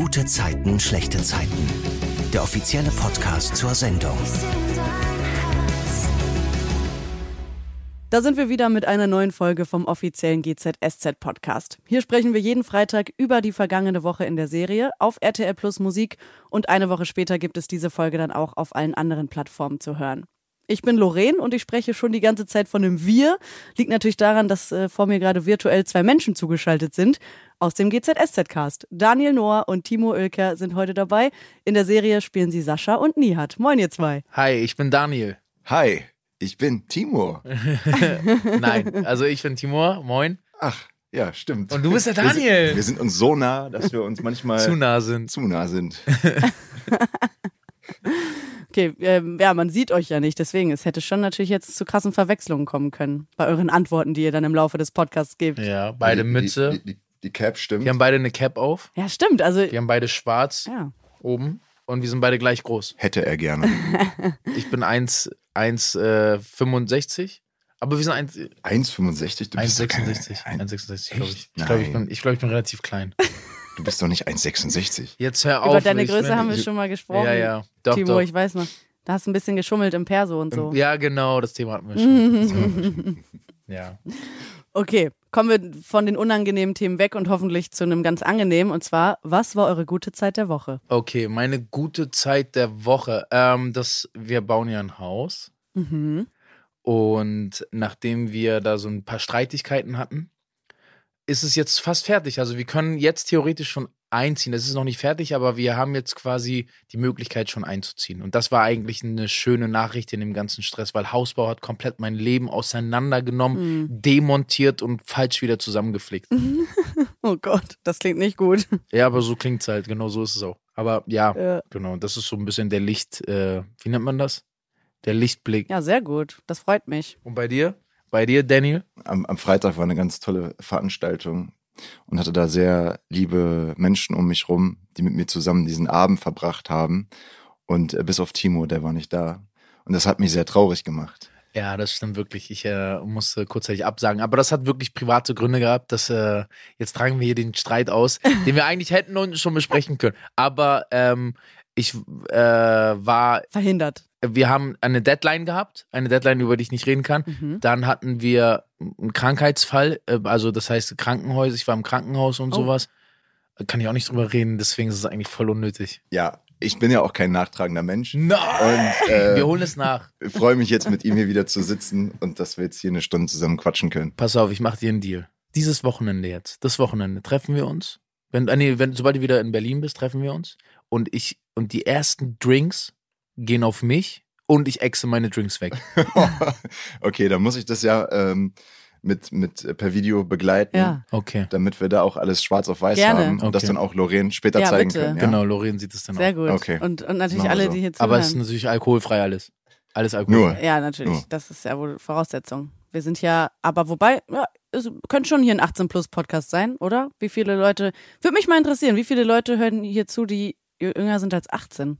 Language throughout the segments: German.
Gute Zeiten, schlechte Zeiten. Der offizielle Podcast zur Sendung. Da sind wir wieder mit einer neuen Folge vom offiziellen GZSZ Podcast. Hier sprechen wir jeden Freitag über die vergangene Woche in der Serie auf RTL Plus Musik und eine Woche später gibt es diese Folge dann auch auf allen anderen Plattformen zu hören. Ich bin Lorraine und ich spreche schon die ganze Zeit von einem Wir. Liegt natürlich daran, dass äh, vor mir gerade virtuell zwei Menschen zugeschaltet sind aus dem GZSZ-Cast. Daniel Noah und Timo Oelker sind heute dabei. In der Serie spielen sie Sascha und Nihat. Moin, ihr zwei. Hi, ich bin Daniel. Hi, ich bin Timur. Nein, also ich bin Timur. Moin. Ach, ja, stimmt. Und du bist der Wir Daniel. sind, wir sind uns so nah, dass wir uns manchmal Zu nah sind. zu nah sind. Okay, ähm, ja, man sieht euch ja nicht, deswegen, es hätte schon natürlich jetzt zu krassen Verwechslungen kommen können bei euren Antworten, die ihr dann im Laufe des Podcasts gebt. Ja, Ja, beide die, Mütze. Die, die, die Cap stimmt. Wir haben beide eine Cap auf. stimmt, also, Wir haben beide schwarz ja. oben. Und wir sind beide gleich groß. Hätte er gerne. Ich bin 1, 1, äh, 65. Aber wir sind 1, 1,65? Du bist doch keine- 1,66. ein- 1,66, glaube ich. Ich glaube, ich, Nein. bin- ich, glaub, ich bin relativ klein. Du bist doch nicht 1,66. Jetzt hör auf. Über deine Größe haben wir schon mal gesprochen. Ja, ja. Doch, Timo, doch. ich weiß noch. Da hast du ein bisschen geschummelt im Perso und so. Ja, genau, das Thema hatten wir schon. Das hatten wir schon. ja. Okay, kommen wir von den unangenehmen Themen weg und hoffentlich zu einem ganz angenehmen. Und zwar, was war eure gute Zeit der Woche? Okay, meine gute Zeit der Woche. Ähm, das, wir bauen ja ein Haus. Mhm. Und nachdem wir da so ein paar Streitigkeiten hatten, ist es jetzt fast fertig. Also wir können jetzt theoretisch schon einziehen. Es ist noch nicht fertig, aber wir haben jetzt quasi die Möglichkeit schon einzuziehen. Und das war eigentlich eine schöne Nachricht in dem ganzen Stress, weil Hausbau hat komplett mein Leben auseinandergenommen, demontiert und falsch wieder zusammengeflickt. Oh Gott, das klingt nicht gut. Ja, aber so klingt's halt. Genau so ist es auch. Aber ja, Ja. genau. Das ist so ein bisschen der Licht, äh, wie nennt man das? Der Lichtblick. Ja, sehr gut. Das freut mich. Und bei dir? Bei dir, Daniel? Am, am Freitag war eine ganz tolle Veranstaltung und hatte da sehr liebe Menschen um mich rum, die mit mir zusammen diesen Abend verbracht haben. Und äh, bis auf Timo, der war nicht da. Und das hat mich sehr traurig gemacht. Ja, das stimmt wirklich. Ich äh, musste kurzzeitig absagen. Aber das hat wirklich private Gründe gehabt, dass äh, jetzt tragen wir hier den Streit aus, den wir eigentlich hätten und schon besprechen können. Aber ähm, ich äh, war, Verhindert. wir haben eine Deadline gehabt, eine Deadline, über die ich nicht reden kann. Mhm. Dann hatten wir einen Krankheitsfall, äh, also das heißt Krankenhäuser, ich war im Krankenhaus und Oh. sowas. Kann ich auch nicht drüber reden, deswegen ist es eigentlich voll unnötig. Ja, ich bin ja auch kein nachtragender Mensch. Nein! Und äh, Wir holen es nach. Ich freue mich jetzt mit ihm hier wieder zu sitzen und dass wir jetzt hier eine Stunde zusammen quatschen können. Pass auf, ich mache dir einen Deal. Dieses Wochenende jetzt, das Wochenende, treffen wir uns. Wenn, äh, nee, wenn, sobald du wieder in Berlin bist, treffen wir uns. Und ich, und die ersten Drinks gehen auf mich und ich exe meine Drinks weg. okay, dann muss ich das ja ähm, mit, mit äh, per Video begleiten, Ja. Okay. damit wir da auch alles schwarz auf weiß Gerne. haben und das Okay. dann auch Lorraine später Ja, zeigen bitte. können. Ja? Genau, Lorraine sieht es dann Sehr auch. gut. Okay. Und, und natürlich alle, so. die hier zuhören. Aber es ist natürlich alkoholfrei alles. Alles alkoholfrei. Ja, natürlich. Nur. Das ist ja wohl Voraussetzung. Wir sind ja, aber wobei, ja, es könnte schon hier ein 18-Plus-Podcast sein, oder? Wie viele Leute, würde mich mal interessieren, wie viele Leute hören hier zu, die jünger sind als 18?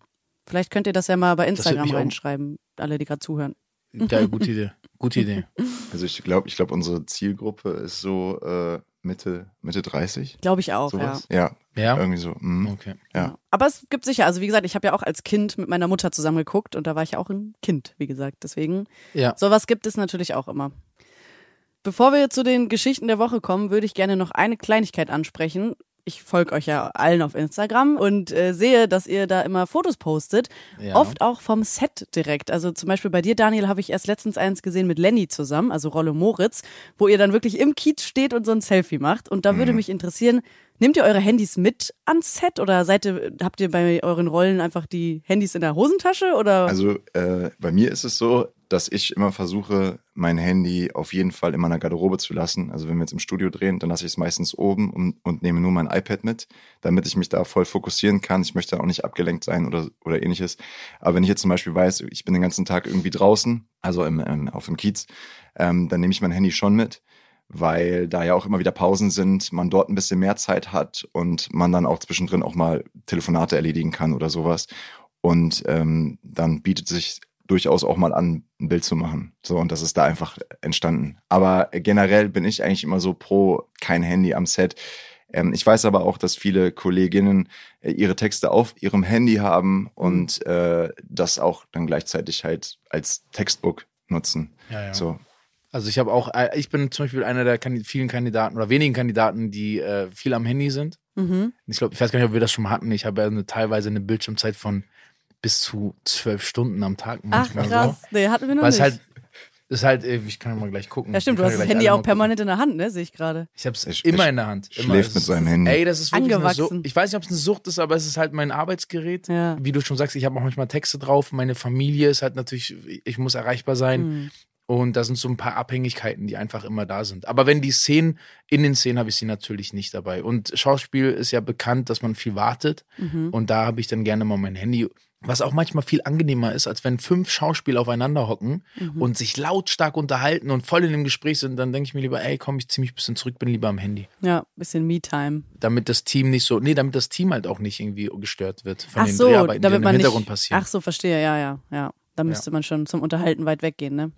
Vielleicht könnt ihr das ja mal bei Instagram reinschreiben, alle, die gerade zuhören. Ja, gute Idee. Gute Idee. Also ich glaube, ich glaube, unsere Zielgruppe ist so äh, Mitte, Mitte 30. Glaube ich auch, Sowas. Ja, Ja? irgendwie so. mm. Okay. ja. Ja. Aber es gibt sicher, also wie gesagt, ich habe ja auch als Kind mit meiner Mutter zusammen geguckt und da war ich ja auch ein Kind, wie gesagt. Deswegen, Ja. sowas gibt es natürlich auch immer. Bevor wir zu den Geschichten der Woche kommen, würde ich gerne noch eine Kleinigkeit ansprechen. Ich folge euch ja allen auf Instagram und äh, sehe, dass ihr da immer Fotos postet. Ja. Oft auch vom Set direkt. Also zum Beispiel bei dir, Daniel, habe ich erst letztens eins gesehen mit Lenny zusammen, also Rolle Moritz, wo ihr dann wirklich im Kiez steht und so ein Selfie macht. Und da Mhm. würde mich interessieren, nehmt ihr eure Handys mit ans Set oder seid ihr, habt ihr bei euren Rollen einfach die Handys in der Hosentasche oder? Also äh, bei mir ist es so, dass ich immer versuche, mein Handy auf jeden Fall in meiner Garderobe zu lassen. Also wenn wir jetzt im Studio drehen, dann lasse ich es meistens oben und, und nehme nur mein iPad mit, damit ich mich da voll fokussieren kann. Ich möchte auch nicht abgelenkt sein oder, oder ähnliches. Aber wenn ich jetzt zum Beispiel weiß, ich bin den ganzen Tag irgendwie draußen, also im, im, auf dem Kiez, ähm, dann nehme ich mein Handy schon mit weil da ja auch immer wieder Pausen sind, man dort ein bisschen mehr Zeit hat und man dann auch zwischendrin auch mal Telefonate erledigen kann oder sowas. Und ähm, dann bietet sich durchaus auch mal an, ein Bild zu machen. So, und das ist da einfach entstanden. Aber generell bin ich eigentlich immer so pro kein Handy am Set. Ähm, ich weiß aber auch, dass viele Kolleginnen äh, ihre Texte auf ihrem Handy haben und äh, das auch dann gleichzeitig halt als Textbook nutzen. Ja, ja. So. Also ich habe auch, äh, ich bin zum Beispiel einer der Kandi- vielen Kandidaten oder wenigen Kandidaten, die äh, viel am Handy sind. Mhm. Ich glaube, ich weiß gar nicht, ob wir das schon mal hatten. Ich habe ja eine, teilweise eine Bildschirmzeit von bis zu zwölf Stunden am Tag Ach manchmal krass, nee, hatten wir so. noch Weil es nicht. halt, ist halt, äh, ich kann ja mal gleich gucken. ja stimmt, du hast das Handy auch permanent in der Hand, ne? Sehe ich gerade. Ich habe es Ich- immer ich- in der Hand. Immer. schläft mit seinem Handy. Ey, das ist wirklich eine Angewachsen. Sucht. Ich weiß nicht, ob es eine Sucht ist, aber es ist halt mein Arbeitsgerät. Ja. Wie du schon sagst, ich habe auch manchmal Texte drauf. Meine Familie ist halt natürlich, ich muss erreichbar sein. Mhm. Und da sind so ein paar Abhängigkeiten, die einfach immer da sind. Aber wenn die Szenen, in den Szenen habe ich sie natürlich nicht dabei. Und Schauspiel ist ja bekannt, dass man viel wartet. Mhm. Und da habe ich dann gerne mal mein Handy. Was auch manchmal viel angenehmer ist, als wenn fünf Schauspieler aufeinander hocken Mhm. und sich lautstark unterhalten und voll in dem Gespräch sind, dann denke ich mir lieber, ey, komm, ich zieh mich ein bisschen zurück, bin lieber am Handy. Ja, bisschen Me-Time. Damit das Team nicht so, nee, damit das Team halt auch nicht irgendwie gestört wird von Ach den so, Dreharbeiten, die damit dann im man Hintergrund nicht. passieren. Ach so, verstehe, ja, ja, ja. Da müsste man schon zum Unterhalten weit weggehen, ne?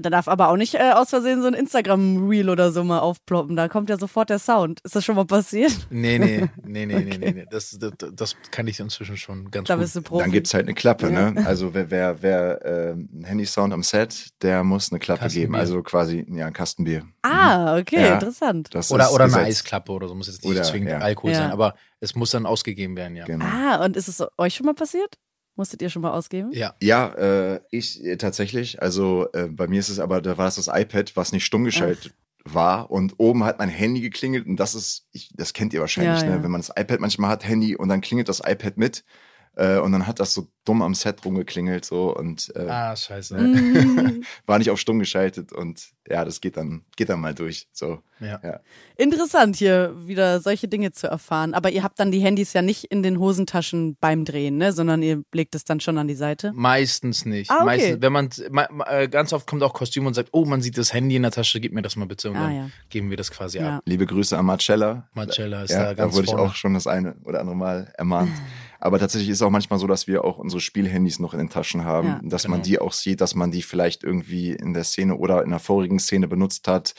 Da darf aber auch nicht äh, aus Versehen so ein Instagram-Reel oder so mal aufploppen. Da kommt ja sofort der Sound. Ist das schon mal passiert? Nee, nee, nee, nee, nee, nee, nee. Das, das, das kann ich inzwischen schon ganz Da gut. bist du Profi. Dann gibt's halt eine Klappe, Ja. ne? Also wer, wer, wer äh, einen Handy-Sound am Set, der muss eine Klappe Kastenbier. geben. Also quasi, ja, ein Kastenbier. ah, okay, Ja. interessant. Das Oder, ist oder eine. Eisklappe oder so, muss jetzt nicht Oder, zwingend ja. Alkohol Ja. sein, aber es muss dann ausgegeben werden, ja. Genau. Ah, und ist es euch schon mal passiert? Musstet ihr schon mal ausgeben? Ja. Ja, äh, ich äh, tatsächlich. Also äh, bei mir ist es aber, da war es das iPad, was nicht stumm geschaltet war und oben hat mein Handy geklingelt und das ist, ich, das kennt ihr wahrscheinlich, Ja, ne? ja. wenn man das iPad manchmal hat, Handy und dann klingelt das iPad mit äh, und dann hat das so dumm am Set rumgeklingelt so und äh, Ah, scheiße. Mhm. war nicht auf stumm geschaltet und ja, das geht dann, geht dann mal durch. So. Ja. Ja. Interessant, hier wieder solche Dinge zu erfahren. Aber ihr habt dann die Handys ja nicht in den Hosentaschen beim Drehen, ne? Sondern ihr legt es dann schon an die Seite. Meistens nicht. Ah, okay. Meistens, wenn man ma, ma, äh, ganz oft kommt auch Kostüm und sagt, oh, man sieht das Handy in der Tasche, gib mir das mal bitte und Ah, dann ja. geben wir das quasi Ja. ab. Liebe Grüße an Marcella. Marcella ist Ja, da da ganz wurde ich vorne. auch schon das eine oder andere Mal ermahnt. Aber tatsächlich ist es auch manchmal so, dass wir auch unsere Spielhandys noch in den Taschen haben, Ja, dass genau. man die auch sieht, dass man die vielleicht irgendwie in der Szene oder in der vorigen Szene benutzt hat.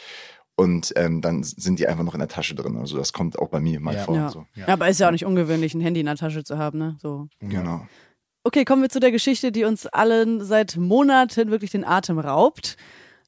Und ähm, dann sind die einfach noch in der Tasche drin. Also das kommt auch bei mir mal Ja. vor. Ja. So. Ja. Aber ist ja auch nicht ungewöhnlich, ein Handy in der Tasche zu haben, ne? So. Genau. Okay, kommen wir zu der Geschichte, die uns allen seit Monaten wirklich den Atem raubt.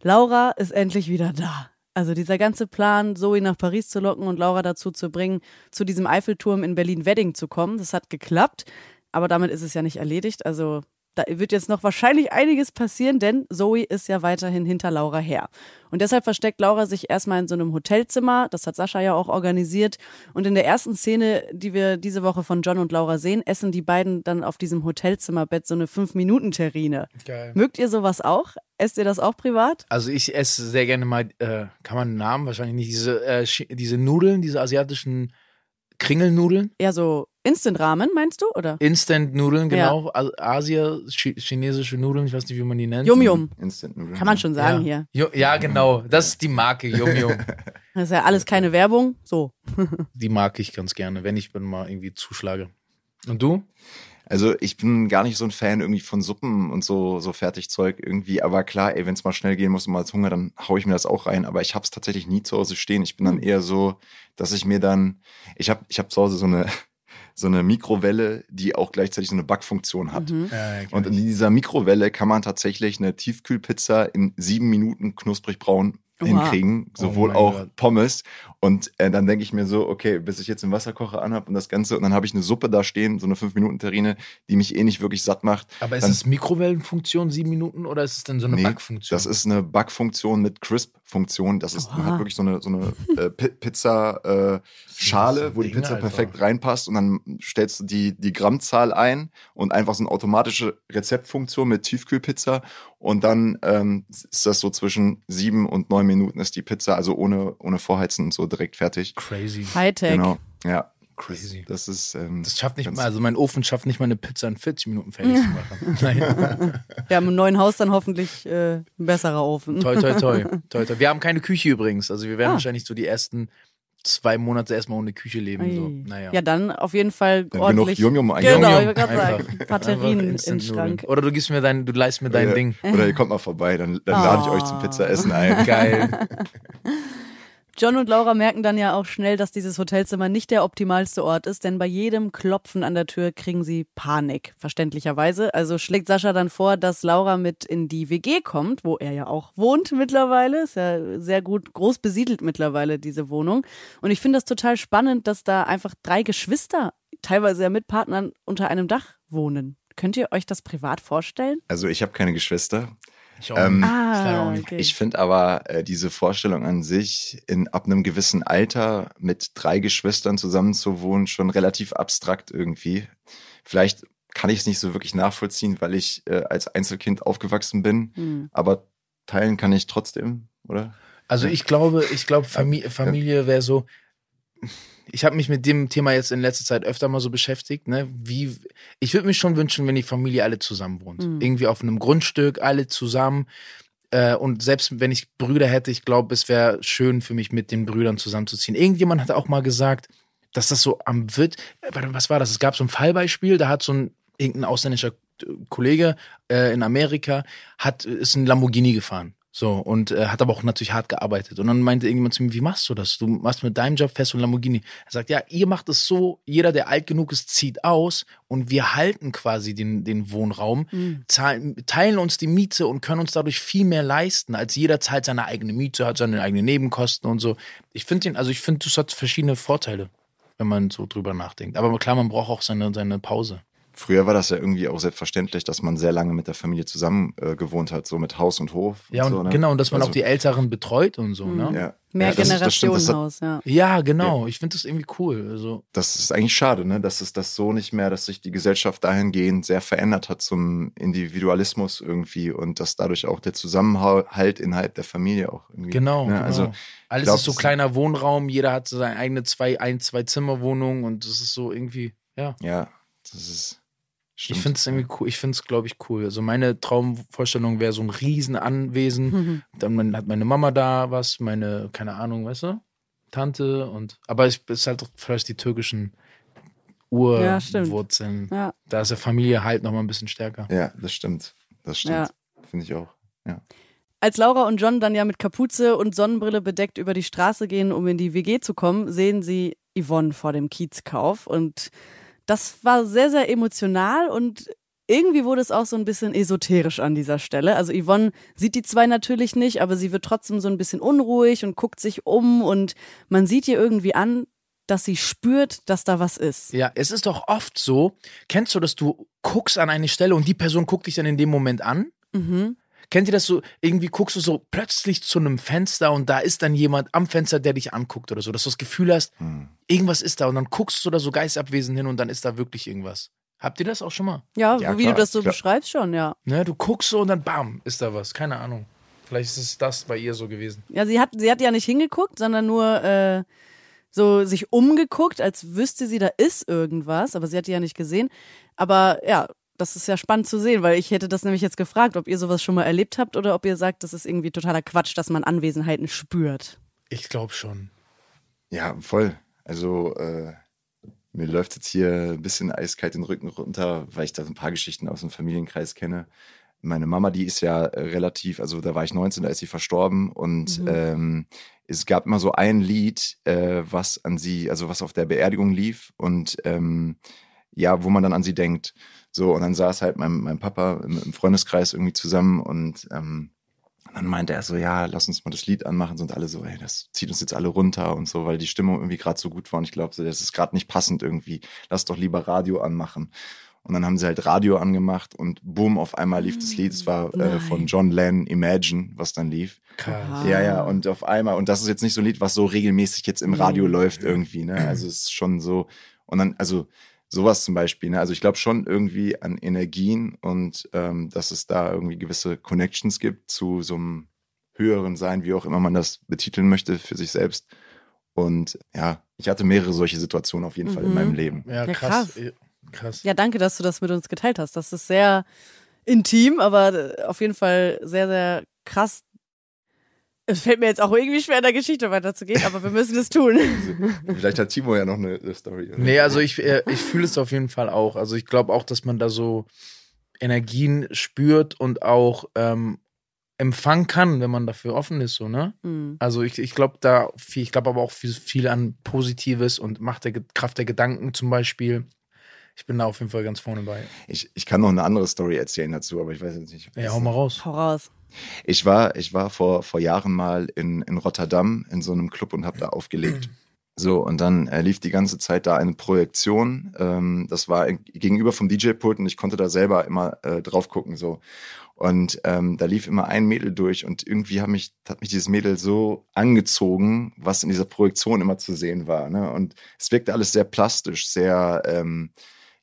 Laura ist endlich wieder da. Also dieser ganze Plan, Zoe nach Paris zu locken und Laura dazu zu bringen, zu diesem Eiffelturm in Berlin-Wedding zu kommen, das hat geklappt. Aber damit ist es ja nicht erledigt. Also da wird jetzt noch wahrscheinlich einiges passieren, denn Zoe ist ja weiterhin hinter Laura her. Und deshalb versteckt Laura sich erstmal in so einem Hotelzimmer. Das hat Sascha ja auch organisiert. Und in der ersten Szene, die wir diese Woche von John und Laura sehen, essen die beiden dann auf diesem Hotelzimmerbett so eine 5-Minuten-Terrine. Geil. Mögt ihr sowas auch? Esst ihr das auch privat? Also ich esse sehr gerne mal, äh, kann man einen Namen wahrscheinlich nicht, diese, äh, diese Nudeln, diese asiatischen Kringelnudeln. Eher so Instant-Ramen, meinst du? Oder? Instant-Nudeln, Ja. genau. A- Asia, chi chinesische Nudeln, ich weiß nicht, wie man die nennt. Yum Yum. Instant Nudeln. Kann man schon sagen ja. hier. Jo, ja, genau. Das ist die Marke, Yum Yum. Das ist ja alles keine Werbung. So. die mag ich ganz gerne, wenn ich dann mal irgendwie zuschlage. Und du? Also ich bin gar nicht so ein Fan irgendwie von Suppen und so so Fertigzeug irgendwie. Aber klar, ey, wenn es mal schnell gehen muss und mal als Hunger, dann hau ich mir das auch rein. Aber ich hab's tatsächlich nie zu Hause stehen. Ich bin dann eher so, dass ich mir dann, ich habe ich hab zu Hause so eine so eine Mikrowelle, die auch gleichzeitig so eine Backfunktion hat. Mhm. Und in dieser Mikrowelle kann man tatsächlich eine Tiefkühlpizza in sieben Minuten knusprig braun Oha. hinkriegen, sowohl mein auch Gott. Pommes. Und äh, dann denke ich mir so, okay, bis ich jetzt den Wasserkocher anhab und das Ganze, und dann habe ich eine Suppe da stehen, so eine 5-Minuten-Terrine, die mich eh nicht wirklich satt macht. Aber ist Dann- es Mikrowellenfunktion, sieben Minuten, oder ist es denn so eine Nee, Backfunktion? Das ist eine Backfunktion mit Crisp-Funktion. Das ist, man hat wirklich so eine, so eine äh, Pi- Pizza-Schale, äh, Schale, wo die Ding, Pizza Alter. perfekt reinpasst und dann stellst du die, die Grammzahl ein und einfach so eine automatische Rezeptfunktion mit Tiefkühlpizza und dann ähm, ist das so zwischen sieben und neun Minuten ist die Pizza, also ohne, ohne Vorheizen und so direkt fertig. crazy. Hightech. Genau, ja. Crazy. Das ist, ähm, Das schafft nicht mal, also mein Ofen schafft nicht mal eine Pizza in 40 Minuten fertig zu machen. Nein. Ja, im neuen Haus dann hoffentlich äh, ein besserer Ofen. Toi, toi, toi, toi, toi. Wir haben keine Küche übrigens. Also wir werden Ah. wahrscheinlich so die ersten zwei Monate erstmal ohne Küche leben. So. Naja. Ja, dann auf jeden Fall Dann ordentlich. genug Yum Yum. Genau, ich wollte gerade sagen, den Instant-Nudeln. Schrank. Oder du gibst mir dein, du leist mir dein oder, Ding. Oder ihr kommt mal vorbei, dann, dann lade ich euch zum Oh. Pizzaessen ein. Geil. John und Laura merken dann ja auch schnell, dass dieses Hotelzimmer nicht der optimalste Ort ist, denn bei jedem Klopfen an der Tür kriegen sie Panik, verständlicherweise. Also schlägt Sascha dann vor, dass Laura mit in die WG kommt, wo er ja auch wohnt mittlerweile. Ist ja sehr gut groß besiedelt mittlerweile, diese Wohnung. Und ich finde das total spannend, dass da einfach drei Geschwister, teilweise ja mit Partnern, unter einem Dach wohnen. Könnt ihr euch das privat vorstellen? Also ich habe keine Geschwister. Ich Ähm. Ah, okay. Ich finde aber äh, diese Vorstellung an sich, in, ab einem gewissen Alter mit drei Geschwistern zusammenzuwohnen, schon relativ abstrakt irgendwie. Vielleicht kann ich es nicht so wirklich nachvollziehen, weil ich äh, als Einzelkind aufgewachsen bin, Hm. aber teilen kann ich trotzdem, oder? Also ich glaube, ich glaube, Familie, Familie wäre so. Ich habe mich mit dem Thema jetzt in letzter Zeit öfter mal so beschäftigt, ne? Wie ich würde mir schon wünschen, wenn die Familie alle zusammen wohnt. Mhm. Irgendwie auf einem Grundstück, alle zusammen. Äh, und selbst wenn ich Brüder hätte, ich glaube, es wäre schön für mich, mit den Brüdern zusammenzuziehen. Irgendjemand hat auch mal gesagt, dass das so am wird. äh, was war das? Es gab so ein Fallbeispiel, da hat so ein irgendein ausländischer Kollege äh, in Amerika hat ist ein Lamborghini gefahren. So, und äh, hat aber auch natürlich hart gearbeitet. Und dann meinte irgendjemand zu mir, wie machst du das? Du machst mit deinem Job fest und Lamborghini. Er sagt, ja, ihr macht es so, jeder, der alt genug ist, zieht aus und wir halten quasi den, den Wohnraum, Mhm. zahlen, teilen uns die Miete und können uns dadurch viel mehr leisten, als jeder zahlt seine eigene Miete, hat seine eigenen Nebenkosten und so. Ich finde den, also ich finde, das hat verschiedene Vorteile, wenn man so drüber nachdenkt. Aber klar, man braucht auch seine, seine Pause. Früher war das ja irgendwie auch selbstverständlich, dass man sehr lange mit der Familie zusammen äh, gewohnt hat, so mit Haus und Hof. Ja, und so, ne? genau, und dass man Also, auch die Älteren betreut und so, ne? ja. Mehr ja, Generationenhaus, ja. Ja, genau. Ich finde das irgendwie cool. Also, das ist eigentlich schade, ne? dass es das so nicht mehr, dass sich die Gesellschaft dahingehend sehr verändert hat zum Individualismus irgendwie und dass dadurch auch der Zusammenhalt innerhalb der Familie auch irgendwie. genau. Ne? genau. Also Alles glaub, ist so kleiner Wohnraum, jeder hat so seine eigene zwei, ein, zwei Zimmerwohnung und das ist so irgendwie, ja. ja, das ist. Ich stimmt. finde es irgendwie cool. Ich finde es, glaube ich, cool. Also meine Traumvorstellung wäre so ein Riesenanwesen. Mhm. Dann hat meine Mama da was, meine, keine Ahnung, weißt du? Tante und. Aber es ist halt vielleicht die türkischen Ja. Urwurzeln. Ja. da ist der Familie halt nochmal ein bisschen stärker. Ja, das stimmt. Das stimmt. Ja. Finde ich auch. Als Laura und John dann ja mit Kapuze und Sonnenbrille bedeckt über die Straße gehen, um in die WG zu kommen, sehen sie Yvonne vor dem Kiezkauf. Und das war sehr, sehr emotional und irgendwie wurde es auch so ein bisschen esoterisch an dieser Stelle. Also Yvonne sieht die zwei natürlich nicht, aber sie wird trotzdem so ein bisschen unruhig und guckt sich um und man sieht ihr irgendwie an, dass sie spürt, dass da was ist. Ja, es ist doch oft so, kennst du, dass du guckst an eine Stelle und die Person guckt dich dann in dem Moment an? Mhm. Kennt ihr das so? Irgendwie guckst du so plötzlich zu einem Fenster und da ist dann jemand am Fenster, der dich anguckt oder so, dass du das Gefühl hast, Hm. irgendwas ist da und dann guckst du da so geistabwesend hin und dann ist da wirklich irgendwas. Habt ihr das auch schon mal? Ja, Ja, wie klar, du das so klar. beschreibst schon, ja. Ne, du guckst so und dann bam, ist da was. Keine Ahnung. Vielleicht ist es das bei ihr so gewesen. Ja, sie hat, sie hat ja nicht hingeguckt, sondern nur äh, so sich umgeguckt, als wüsste sie, da ist irgendwas, aber sie hat die ja nicht gesehen. Aber ja, das ist ja spannend zu sehen, weil ich hätte das nämlich jetzt gefragt, ob ihr sowas schon mal erlebt habt oder ob ihr sagt, das ist irgendwie totaler Quatsch, dass man Anwesenheiten spürt. Ich glaube schon. Ja, voll. Also äh, mir läuft jetzt hier ein bisschen eiskalt den Rücken runter, weil ich da so ein paar Geschichten aus dem Familienkreis kenne. Meine Mama, die ist ja äh, relativ, also da war ich 19, da ist sie verstorben und Mhm. ähm, es gab immer so ein Lied, äh, was an sie, also was auf der Beerdigung lief und ähm, ja, wo man dann an sie denkt. So, und dann saß halt mein, mein Papa im, im Freundeskreis irgendwie zusammen und ähm, dann meinte er so, ja, lass uns mal das Lied anmachen. Sind alle so, ey, das zieht uns jetzt alle runter und so, weil die Stimmung irgendwie gerade so gut war. Und ich glaube, so, das ist gerade nicht passend irgendwie. Lass doch lieber Radio anmachen. Und dann haben sie halt Radio angemacht und boom, auf einmal lief das Lied. Es war äh, Nein. von John Lennon, Imagine, was dann lief. Krass. Ja, ja, und auf einmal, und das ist jetzt nicht so ein Lied, was so regelmäßig jetzt im Radio läuft irgendwie, ne? Also es ist schon so, und dann, also sowas zum Beispiel, ne? Also ich glaube schon irgendwie an Energien und ähm, dass es da irgendwie gewisse Connections gibt zu so einem höheren Sein, wie auch immer man das betiteln möchte für sich selbst. Und ja, ich hatte mehrere solche Situationen auf jeden Fall in Mhm. meinem Leben. Ja, Ja, krass. krass. Krass. Ja, danke, dass du das mit uns geteilt hast. Das ist sehr intim, aber auf jeden Fall sehr, sehr krass. Es fällt mir jetzt auch irgendwie schwer, in der Geschichte weiterzugehen, aber wir müssen es tun. Vielleicht hat Timo ja noch eine, eine Story. oder? Nee, also ich, äh, ich fühle es auf jeden Fall auch. Also ich glaube auch, dass man da so Energien spürt und auch, ähm, empfangen kann, wenn man dafür offen ist, so, ne? Mhm. Also ich, ich glaube da viel, ich glaube aber auch viel, viel an Positives und Macht der Kraft der Gedanken zum Beispiel. Ich bin da auf jeden Fall ganz vorne bei. Ich, ich kann noch eine andere Story erzählen dazu, aber ich weiß jetzt nicht. Ja, hau mal raus. Hau raus. Ich war, ich war vor, vor Jahren mal in, in Rotterdam in so einem Club und habe da aufgelegt. So, und dann äh, lief die ganze Zeit da eine Projektion. Ähm, das war in- gegenüber vom DJ-Pult und ich konnte da selber immer äh, drauf gucken. So. Und ähm, da lief immer ein Mädel durch und irgendwie hat mich, hat mich dieses Mädel so angezogen, was in dieser Projektion immer zu sehen war. Ne? Und es wirkte alles sehr plastisch, sehr, ähm,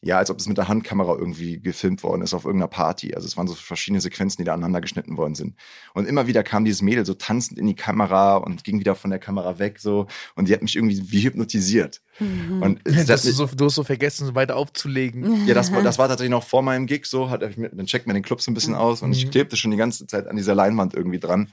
ja, als ob es mit der Handkamera irgendwie gefilmt worden ist auf irgendeiner Party. Also es waren so verschiedene Sequenzen, die da aneinander geschnitten worden sind. Und immer wieder kam dieses Mädel so tanzend in die Kamera und ging wieder von der Kamera weg so. Und die hat mich irgendwie wie hypnotisiert. Und es hat Das ist mich- so, du hast so vergessen, so weiter aufzulegen. ja, das war, das war tatsächlich noch vor meinem Gig so. Hat, ich mir, dann checkt man den Club so ein bisschen aus und ich Mhm. klebte schon die ganze Zeit an dieser Leinwand irgendwie dran.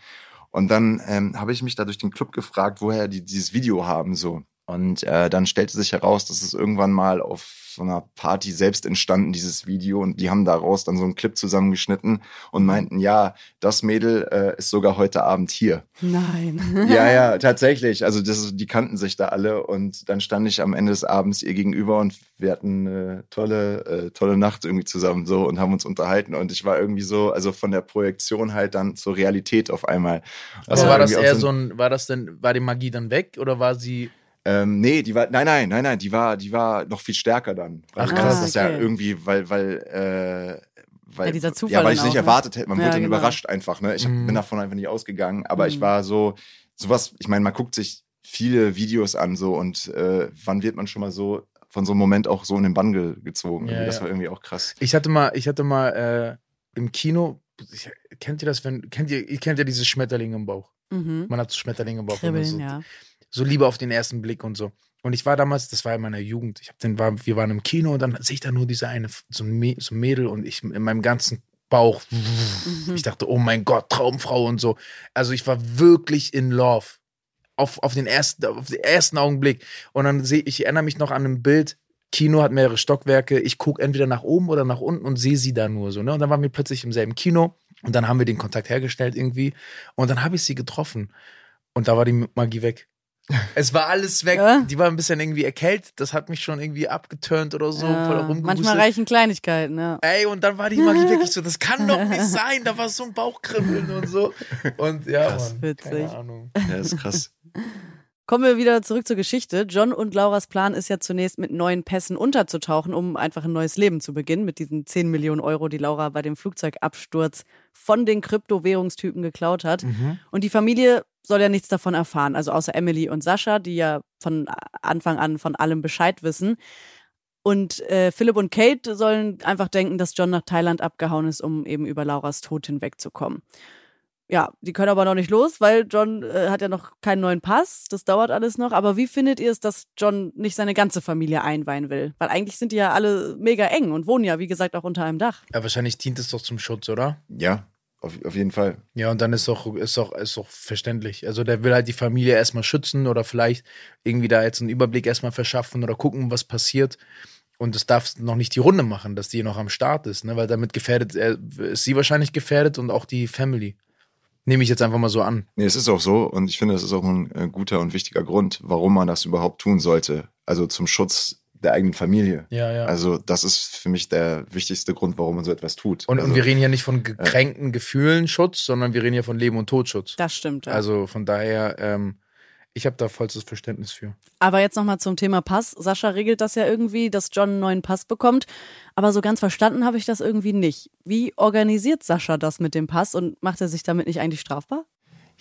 Und dann ähm, habe ich mich da durch den Club gefragt, woher die dieses Video haben so. Und äh, dann stellte sich heraus, dass es irgendwann mal auf so einer Party selbst entstanden, dieses Video. Und die haben daraus dann so einen Clip zusammengeschnitten und meinten, ja, das Mädel äh, ist sogar heute Abend hier. Nein. Ja, ja, tatsächlich. Also das, die kannten sich da alle und dann stand ich am Ende des Abends ihr gegenüber und wir hatten eine tolle, äh, tolle Nacht irgendwie zusammen so und haben uns unterhalten und ich war irgendwie so, also von der Projektion halt dann zur Realität auf einmal. Also war war das eher so ein, war das denn, war die Magie dann weg oder war sie. Ähm, nee, die war, nein, nein, nein, nein, die war, die war noch viel stärker dann. Ach, krass. Das ist ja okay. irgendwie, weil, weil, äh, weil, Ja, dieser Zufall ja, weil ich nicht auch, ne? erwartet hätte. Man Ja, wurde dann genau. überrascht einfach. Ne? Ich hab, Mhm. bin davon einfach nicht ausgegangen. Aber ich Mhm. war so, sowas. Ich meine, man guckt sich viele Videos an so und äh, wann wird man schon mal so von so einem Moment auch so in den Bann ge gezogen? Ja, das ja. war irgendwie auch krass. Ich hatte mal, ich hatte mal äh, im Kino, ich, kennt ihr das, wenn, kennt ihr, ihr kennt ja dieses Schmetterling im Bauch. Mhm. Man hat so Schmetterlinge im Bauch. Kribbeln, so, ja. So Liebe auf den ersten Blick und so. Und ich war damals, das war in meiner Jugend, ich hab den, war, wir waren im Kino und dann sehe ich da nur diese eine, so ein, Mä- so ein Mädel und ich in meinem ganzen Bauch, Mhm. ich dachte, oh mein Gott, Traumfrau und so. Also ich war wirklich in Love. Auf, auf den ersten, auf den ersten Augenblick. Und dann sehe ich, erinnere mich noch an ein Bild, Kino hat mehrere Stockwerke, ich gucke entweder nach oben oder nach unten und sehe sie da nur so. Ne? Und dann waren wir plötzlich im selben Kino und dann haben wir den Kontakt hergestellt irgendwie. Und dann habe ich sie getroffen. Und da war die Magie weg. Es war alles weg. Ja? Die war ein bisschen irgendwie erkältet. Das hat mich schon irgendwie abgeturnt oder so. Ja, manchmal reichen Kleinigkeiten, ja. Ey, und dann war die Magie wirklich so, das kann doch nicht sein. Da war so ein Bauchkribbeln und so. Und ja, Krass. Mann, Witzig. keine Ahnung. Ja, das ist krass. Kommen wir wieder zurück zur Geschichte. John und Lauras Plan ist ja zunächst mit neuen Pässen unterzutauchen, um einfach ein neues Leben zu beginnen, mit diesen 10 Millionen Euro, die Laura bei dem Flugzeugabsturz von den Kryptowährungstypen geklaut hat. Mhm. Und die Familie soll ja nichts davon erfahren, also außer Emily und Sascha, die ja von Anfang an von allem Bescheid wissen. Und äh, Philipp und Kate sollen einfach denken, dass John nach Thailand abgehauen ist, um eben über Lauras Tod hinwegzukommen. Ja, die können aber noch nicht los, weil John äh, hat ja noch keinen neuen Pass. Das dauert alles noch. Aber wie findet ihr es, dass John nicht seine ganze Familie einweihen will? Weil eigentlich sind die ja alle mega eng und wohnen ja, wie gesagt, auch unter einem Dach. Ja, wahrscheinlich dient es doch zum Schutz, oder? Ja, auf, auf jeden Fall. Ja, und dann ist doch, ist doch, ist doch verständlich. Also der will halt die Familie erstmal schützen oder vielleicht irgendwie da jetzt einen Überblick erstmal verschaffen oder gucken, was passiert. Und es darf noch nicht die Runde machen, dass die noch am Start ist, ne? Weil damit gefährdet, er, ist sie wahrscheinlich gefährdet und auch die Family. Nehme ich jetzt einfach mal so an. Nee, es ist auch so und ich finde, das ist auch ein äh, guter und wichtiger Grund, warum man das überhaupt tun sollte. Also zum Schutz der eigenen Familie. Ja, ja. Also das ist für mich der wichtigste Grund, warum man so etwas tut. und, also, und wir reden hier nicht von gekränkten Gefühlen Schutz, sondern wir reden hier von Leben und Todschutz. Das stimmt. Ja. Also von daher, ähm, ich habe da vollstes Verständnis für. Aber jetzt nochmal zum Thema Pass. Sascha regelt das ja irgendwie, dass John einen neuen Pass bekommt. Aber so ganz verstanden habe ich das irgendwie nicht. Wie organisiert Sascha das mit dem Pass und macht er sich damit nicht eigentlich strafbar?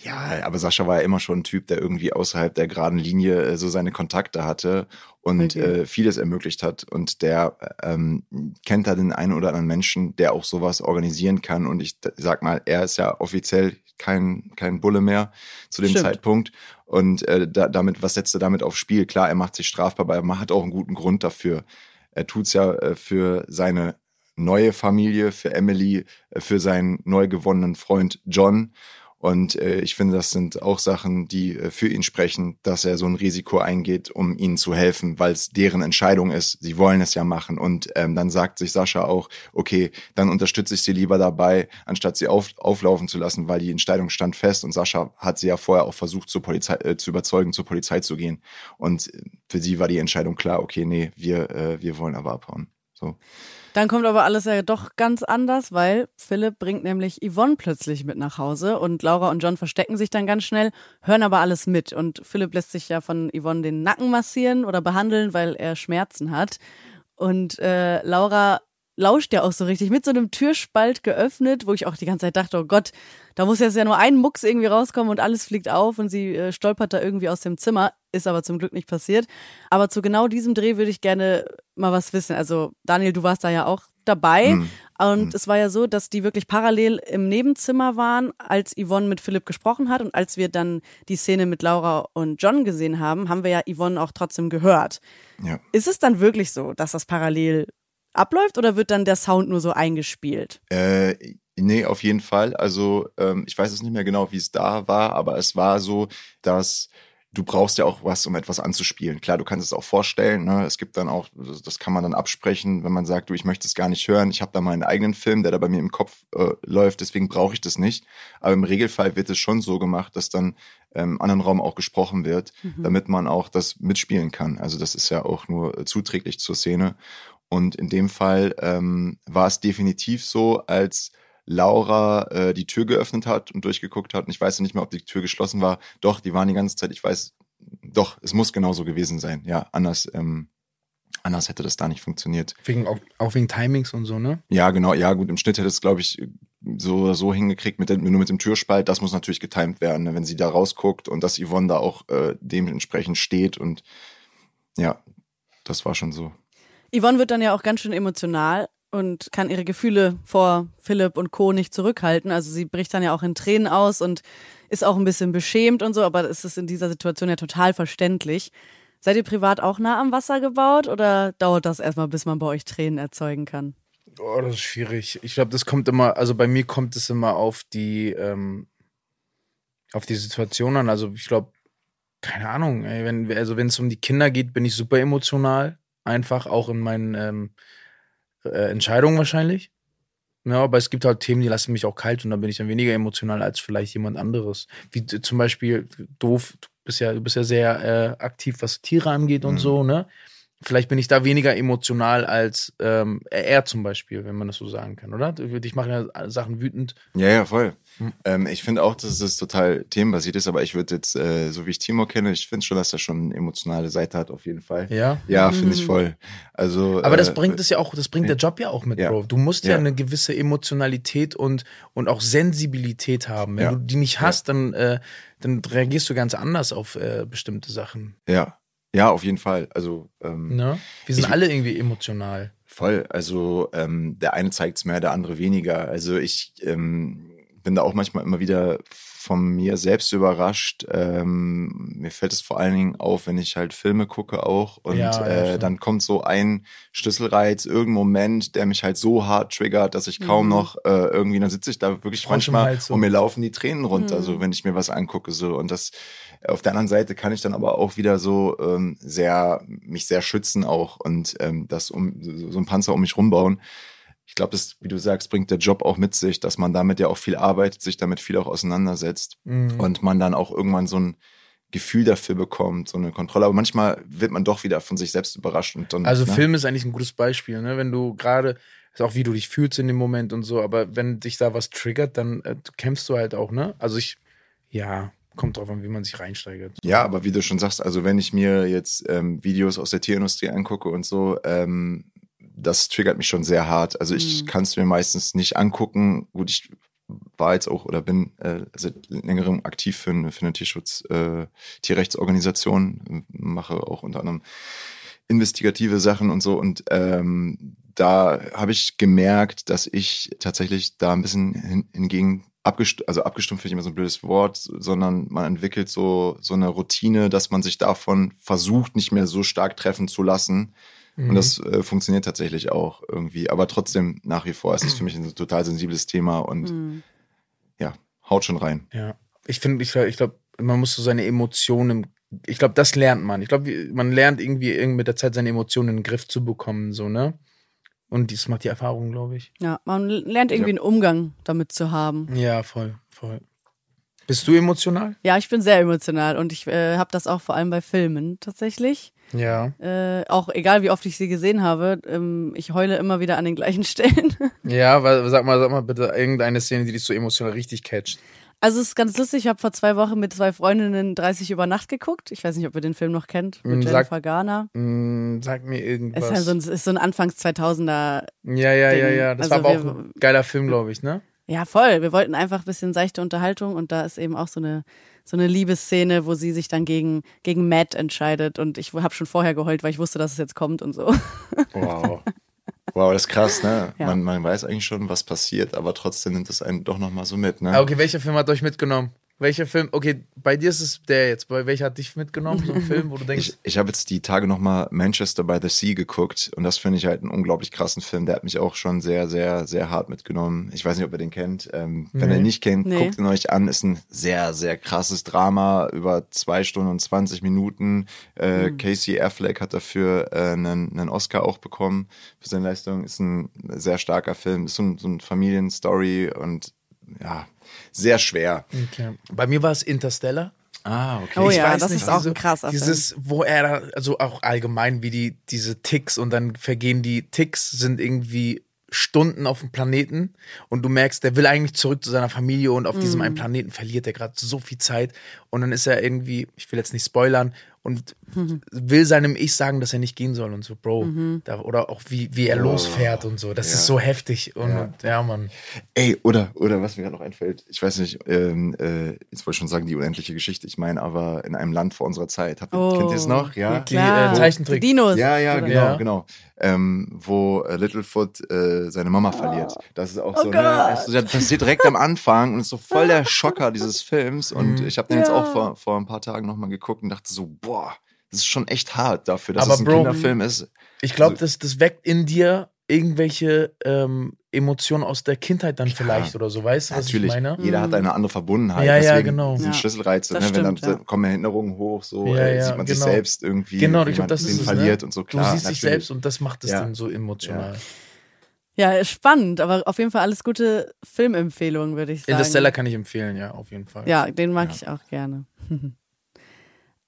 Ja, aber Sascha war ja immer schon ein Typ, der irgendwie außerhalb der geraden Linie äh, so seine Kontakte hatte und Okay. äh, vieles ermöglicht hat. Und der ähm, kennt da den einen oder anderen Menschen, der auch sowas organisieren kann. Und ich sag mal, er ist ja offiziell kein, kein Bulle mehr zu dem Stimmt. Zeitpunkt. Und äh, da, damit, was setzt er damit aufs Spiel? Klar, er macht sich strafbar, aber er hat auch einen guten Grund dafür. Er tut's ja äh, für seine neue Familie, für Emily, äh, für seinen neu gewonnenen Freund John. Und äh, ich finde, das sind auch Sachen, die äh, für ihn sprechen, dass er so ein Risiko eingeht, um ihnen zu helfen, weil es deren Entscheidung ist. Sie wollen es ja machen. Und ähm, dann sagt sich Sascha auch, okay, dann unterstütze ich sie lieber dabei, anstatt sie auf, auflaufen zu lassen, weil die Entscheidung stand fest. Und Sascha hat sie ja vorher auch versucht, zur Polizei äh, zu überzeugen, zur Polizei zu gehen. Und für sie war die Entscheidung klar, okay, nee, wir, äh, wir wollen aber abhauen. So. Dann kommt aber alles ja doch ganz anders, weil Philipp bringt nämlich Yvonne plötzlich mit nach Hause und Laura und John verstecken sich dann ganz schnell, hören aber alles mit und Philipp lässt sich ja von Yvonne den Nacken massieren oder behandeln, weil er Schmerzen hat. Und äh, Laura lauscht ja auch so richtig mit so einem Türspalt geöffnet, wo ich auch die ganze Zeit dachte, oh Gott, da muss jetzt ja nur ein Mucks irgendwie rauskommen und alles fliegt auf und sie äh, stolpert da irgendwie aus dem Zimmer. Ist aber zum Glück nicht passiert. Aber zu genau diesem Dreh würde ich gerne mal was wissen. Also, Daniel, du warst da ja auch dabei. Mhm. Und mhm. es war ja so, dass die wirklich parallel im Nebenzimmer waren, als Yvonne mit Philipp gesprochen hat. Und als wir dann die Szene mit Laura und John gesehen haben, haben wir ja Yvonne auch trotzdem gehört. Ja. Ist es dann wirklich so, dass das parallel abläuft oder wird dann der Sound nur so eingespielt? Äh, nee, auf jeden Fall. Also ähm, ich weiß es nicht mehr genau, wie es da war, aber es war so, dass du brauchst ja auch was, um etwas anzuspielen. Klar, du kannst es auch vorstellen. Ne? Es gibt dann auch, das kann man dann absprechen, wenn man sagt, du, ich möchte es gar nicht hören. Ich habe da meinen eigenen Film, der da bei mir im Kopf äh, läuft, deswegen brauche ich das nicht. Aber im Regelfall wird es schon so gemacht, dass dann ähm, im anderen Raum auch gesprochen wird, mhm. damit man auch das mitspielen kann. Also das ist ja auch nur äh, zuträglich zur Szene. Und in dem Fall ähm, war es definitiv so, als Laura äh, die Tür geöffnet hat und durchgeguckt hat. Und ich weiß ja nicht mehr, ob die Tür geschlossen war. Doch, die waren die ganze Zeit. Ich weiß, doch, es muss genauso gewesen sein. Ja, anders, ähm, anders hätte das da nicht funktioniert. Wegen, auch, auch wegen Timings und so, ne? Ja, genau. Ja, gut, im Schnitt hätte es, glaube ich, so so hingekriegt mit dem, nur mit dem Türspalt. Das muss natürlich getimt werden, ne? wenn sie da rausguckt und dass Yvonne da auch äh, dementsprechend steht. Und ja, das war schon so. Yvonne wird dann ja auch ganz schön emotional und kann ihre Gefühle vor Philipp und Co. nicht zurückhalten. Also sie bricht dann ja auch in Tränen aus und ist auch ein bisschen beschämt und so, aber es ist in dieser Situation ja total verständlich. Seid ihr privat auch nah am Wasser gebaut oder dauert das erstmal, bis man bei euch Tränen erzeugen kann? Oh, das ist schwierig. Ich glaube, das kommt immer, also bei mir kommt es immer auf die, ähm, auf die Situation an. Also ich glaube, keine Ahnung, ey, wenn, also wenn es um die Kinder geht, bin ich super emotional einfach auch in meinen ähm, äh, Entscheidungen wahrscheinlich. Ja, aber es gibt halt Themen, die lassen mich auch kalt und da bin ich dann weniger emotional als vielleicht jemand anderes. Wie zum Beispiel, doof, du bist ja, du bist ja sehr äh, aktiv, was Tiere angeht und mhm. so, ne? Vielleicht bin ich da weniger emotional als ähm, er zum Beispiel, wenn man das so sagen kann, oder? Dich machen ja Sachen wütend. Ja, ja, voll. Hm. Ähm, ich finde auch, dass es total themenbasiert ist, aber ich würde jetzt, äh, so wie ich Timo kenne, ich finde schon, dass er schon eine emotionale Seite hat, auf jeden Fall. Ja. Ja, finde ich voll. Also. Aber das äh, bringt es ja auch, das bringt der Job ja auch mit, ja. Bro. Du musst ja. ja. eine gewisse Emotionalität und, und auch Sensibilität haben. Wenn ja. du die nicht hast, dann, äh, dann reagierst du ganz anders auf äh, bestimmte Sachen. Ja. Ja, auf jeden Fall. Also ähm, ne? wir sind ich, alle irgendwie emotional. Voll. Also ähm, der eine zeigt es mehr, der andere weniger. Also ich ähm, bin da auch manchmal immer wieder von mir selbst überrascht. Ähm, mir fällt es vor allen Dingen auf, wenn ich halt Filme gucke auch und ja, äh, dann kommt so ein Schlüsselreiz, irgendein Moment, der mich halt so hart triggert, dass ich kaum mhm. noch äh, irgendwie, dann sitze ich da wirklich Trotzdem manchmal halt so. und mir laufen die Tränen runter, mhm. so wenn ich mir was angucke so und das auf der anderen Seite kann ich dann aber auch wieder so ähm, sehr mich sehr schützen auch und ähm, das um so ein Panzer um mich rumbauen ich glaube, das, wie du sagst, bringt der Job auch mit sich, dass man damit ja auch viel arbeitet, sich damit viel auch auseinandersetzt mhm. und man dann auch irgendwann so ein Gefühl dafür bekommt, so eine Kontrolle. Aber manchmal wird man doch wieder von sich selbst überrascht. Und dann, also ne? Film ist eigentlich ein gutes Beispiel, ne? Wenn du gerade, ist auch wie du dich fühlst in dem Moment und so, aber wenn dich da was triggert, dann äh, kämpfst du halt auch, ne? Also ich, ja, kommt drauf an, wie man sich reinsteigert. Ja, aber wie du schon sagst, also wenn ich mir jetzt ähm, Videos aus der Tierindustrie angucke und so, ähm, das triggert mich schon sehr hart. Also ich mhm. kann es mir meistens nicht angucken. Gut, ich war jetzt auch oder bin äh, seit längerem aktiv für, eine, für eine Tierschutz, äh, Tierrechtsorganisation, mache auch unter anderem investigative Sachen und so. Und ähm, da habe ich gemerkt, dass ich tatsächlich da ein bisschen hin, hingegen abgestumpft, also abgestumpft finde ich immer so ein blödes Wort, sondern man entwickelt so, so eine Routine, dass man sich davon versucht, nicht mehr so stark treffen zu lassen, Mhm. Und das äh, funktioniert tatsächlich auch irgendwie. Aber trotzdem, nach wie vor ist es für mich ein total sensibles Thema und mhm. ja, haut schon rein. Ja. Ich finde, ich, ich glaube, man muss so seine Emotionen, ich glaube, das lernt man. Ich glaube, man lernt irgendwie mit der Zeit seine Emotionen in den Griff zu bekommen, so, ne? Und das macht die Erfahrung, glaube ich. Ja, man lernt irgendwie einen Umgang damit zu haben. Ja, voll, voll. Bist du emotional? Ja, ich bin sehr emotional und ich äh, habe das auch vor allem bei Filmen tatsächlich. Ja. Äh, auch egal, wie oft ich sie gesehen habe, ähm, ich heule immer wieder an den gleichen Stellen. Ja, weil, sag mal, sag mal bitte irgendeine Szene, die dich so emotional richtig catcht. Also es ist ganz lustig, ich habe vor zwei Wochen mit zwei Freundinnen 30 über Nacht geguckt. Ich weiß nicht, ob ihr den Film noch kennt, mit Mm, Jennifer sag- Garner. Mm, sag mir irgendwas. Es ist, halt so ein, ist so ein Anfangs 2000er. ja, ja, ja, Ding. ja. Das Also war aber auch ein geiler Film, glaube ich, ne? Ja, voll. Wir wollten einfach ein bisschen seichte Unterhaltung und da ist eben auch so eine so eine Liebesszene, wo sie sich dann gegen gegen Matt entscheidet und ich habe schon vorher geheult, weil ich wusste, dass es jetzt kommt und so. Wow. Wow, das ist krass, ne? Ja. Man, man weiß eigentlich schon, was passiert, aber trotzdem nimmt es einen doch nochmal so mit, ne? Ah, Okay, welcher Film hat euch mitgenommen? Welcher Film? Okay, bei dir ist es der jetzt. Bei welcher hat dich mitgenommen? So ein Film, wo du denkst, Ich, ich habe jetzt die Tage nochmal Manchester by the Sea geguckt und das finde ich halt einen unglaublich krassen Film. Der hat mich auch schon sehr, sehr, sehr hart mitgenommen. Ich weiß nicht, ob ihr den kennt. Ähm, Wenn Nee. ihr ihn nicht kennt, Nee. guckt ihn euch an. Ist ein sehr, sehr krasses Drama über zwei Stunden und 20 Minuten. Äh, Casey Affleck hat dafür äh, einen, einen Oscar auch bekommen für seine Leistung. Ist ein sehr starker Film. Ist so ein, so ein Familienstory und ja, sehr schwer. okay. bei mir war es Interstellar. Ah, okay. Oh Ich ja, weiß das nicht, ist auch ein krasser Dieses, wo er da, also auch allgemein, wie die, diese Ticks und dann vergehen die Ticks, sind irgendwie Stunden auf dem Planeten und du merkst, der will eigentlich zurück zu seiner Familie und auf diesem Mhm. einen Planeten verliert er gerade so viel Zeit und dann ist er irgendwie, ich will jetzt nicht spoilern und will seinem Ich sagen, dass er nicht gehen soll und so, Bro. Mhm. Da, oder auch wie, wie er Oh, losfährt und so. Das ja. ist so heftig. Und Ja. und, ja, Mann. Ey, oder, oder was mir gerade noch einfällt, ich weiß nicht, ähm, äh, jetzt wollte ich schon sagen, die unendliche Geschichte, ich meine aber in einem Land vor unserer Zeit. Habt, Oh, kennt ihr es noch? Ja, Die, äh, Zeichentrick. Die Dinos. Ja, ja, Oder? genau, Ja. genau. Ähm, wo äh, Littlefoot äh, seine Mama verliert. Das ist auch Oh so, ne? Also, das passiert direkt am Anfang und ist so voll der Schocker dieses Films. Und Mhm. ich habe den jetzt Ja. Auch vor, vor ein paar Tagen nochmal geguckt und dachte so, boah, das ist schon echt hart dafür, dass Aber es ein Bro, Kinderfilm ist. Ich glaube, Also- das, das weckt in dir irgendwelche ähm, Emotionen aus der Kindheit dann vielleicht oder so. Weißt du, was Natürlich, ich meine? jeder hat eine andere Verbundenheit. Ja, ja, genau. sind Ja, Schlüsselreize, ne? wenn dann ja. kommen Erinnerungen hoch, so Ja, äh, ja, sieht man sich genau. selbst irgendwie, Genau, wie ich glaube, man das den ist es. verliert ne? und so klar. du siehst dich natürlich. selbst und das macht es Ja. dann so emotional. Ja, spannend, aber auf jeden Fall alles gute Filmempfehlungen, würde ich sagen. Interstellar kann ich empfehlen, ja, auf jeden Fall. Ja, den mag Ja. ich auch gerne.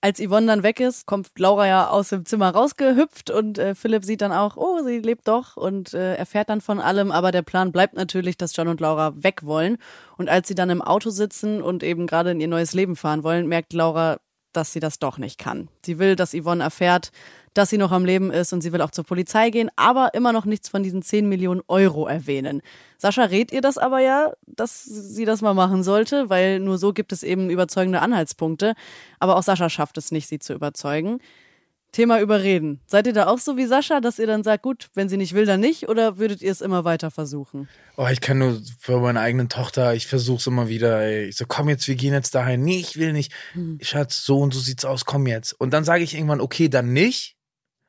Als Yvonne dann weg ist, kommt Laura ja aus dem Zimmer rausgehüpft und äh, Philipp sieht dann auch, oh, sie lebt doch und äh, erfährt dann von allem, aber der Plan bleibt natürlich, dass John und Laura weg wollen. Und als sie dann im Auto sitzen und eben gerade in ihr neues Leben fahren wollen, merkt Laura, dass sie das doch nicht kann. Sie will, dass Yvonne erfährt, dass sie noch am Leben ist und sie will auch zur Polizei gehen, aber immer noch nichts von diesen 10 Millionen Euro erwähnen. Sascha rät ihr das aber ja, dass sie das mal machen sollte, weil nur so gibt es eben überzeugende Anhaltspunkte. Aber auch Sascha schafft es nicht, sie zu überzeugen. Thema Überreden. Seid ihr da auch so wie Sascha, dass ihr dann sagt, gut, wenn sie nicht will, dann nicht? Oder würdet ihr es immer weiter versuchen? Oh, ich kann nur für meine eigene Tochter, ich versuch's immer wieder, ey. Ich so, komm jetzt, wir gehen jetzt dahin. Nee, ich will nicht. Hm. Schatz, so und so sieht's aus, komm jetzt. Und dann sage ich irgendwann, okay, dann nicht.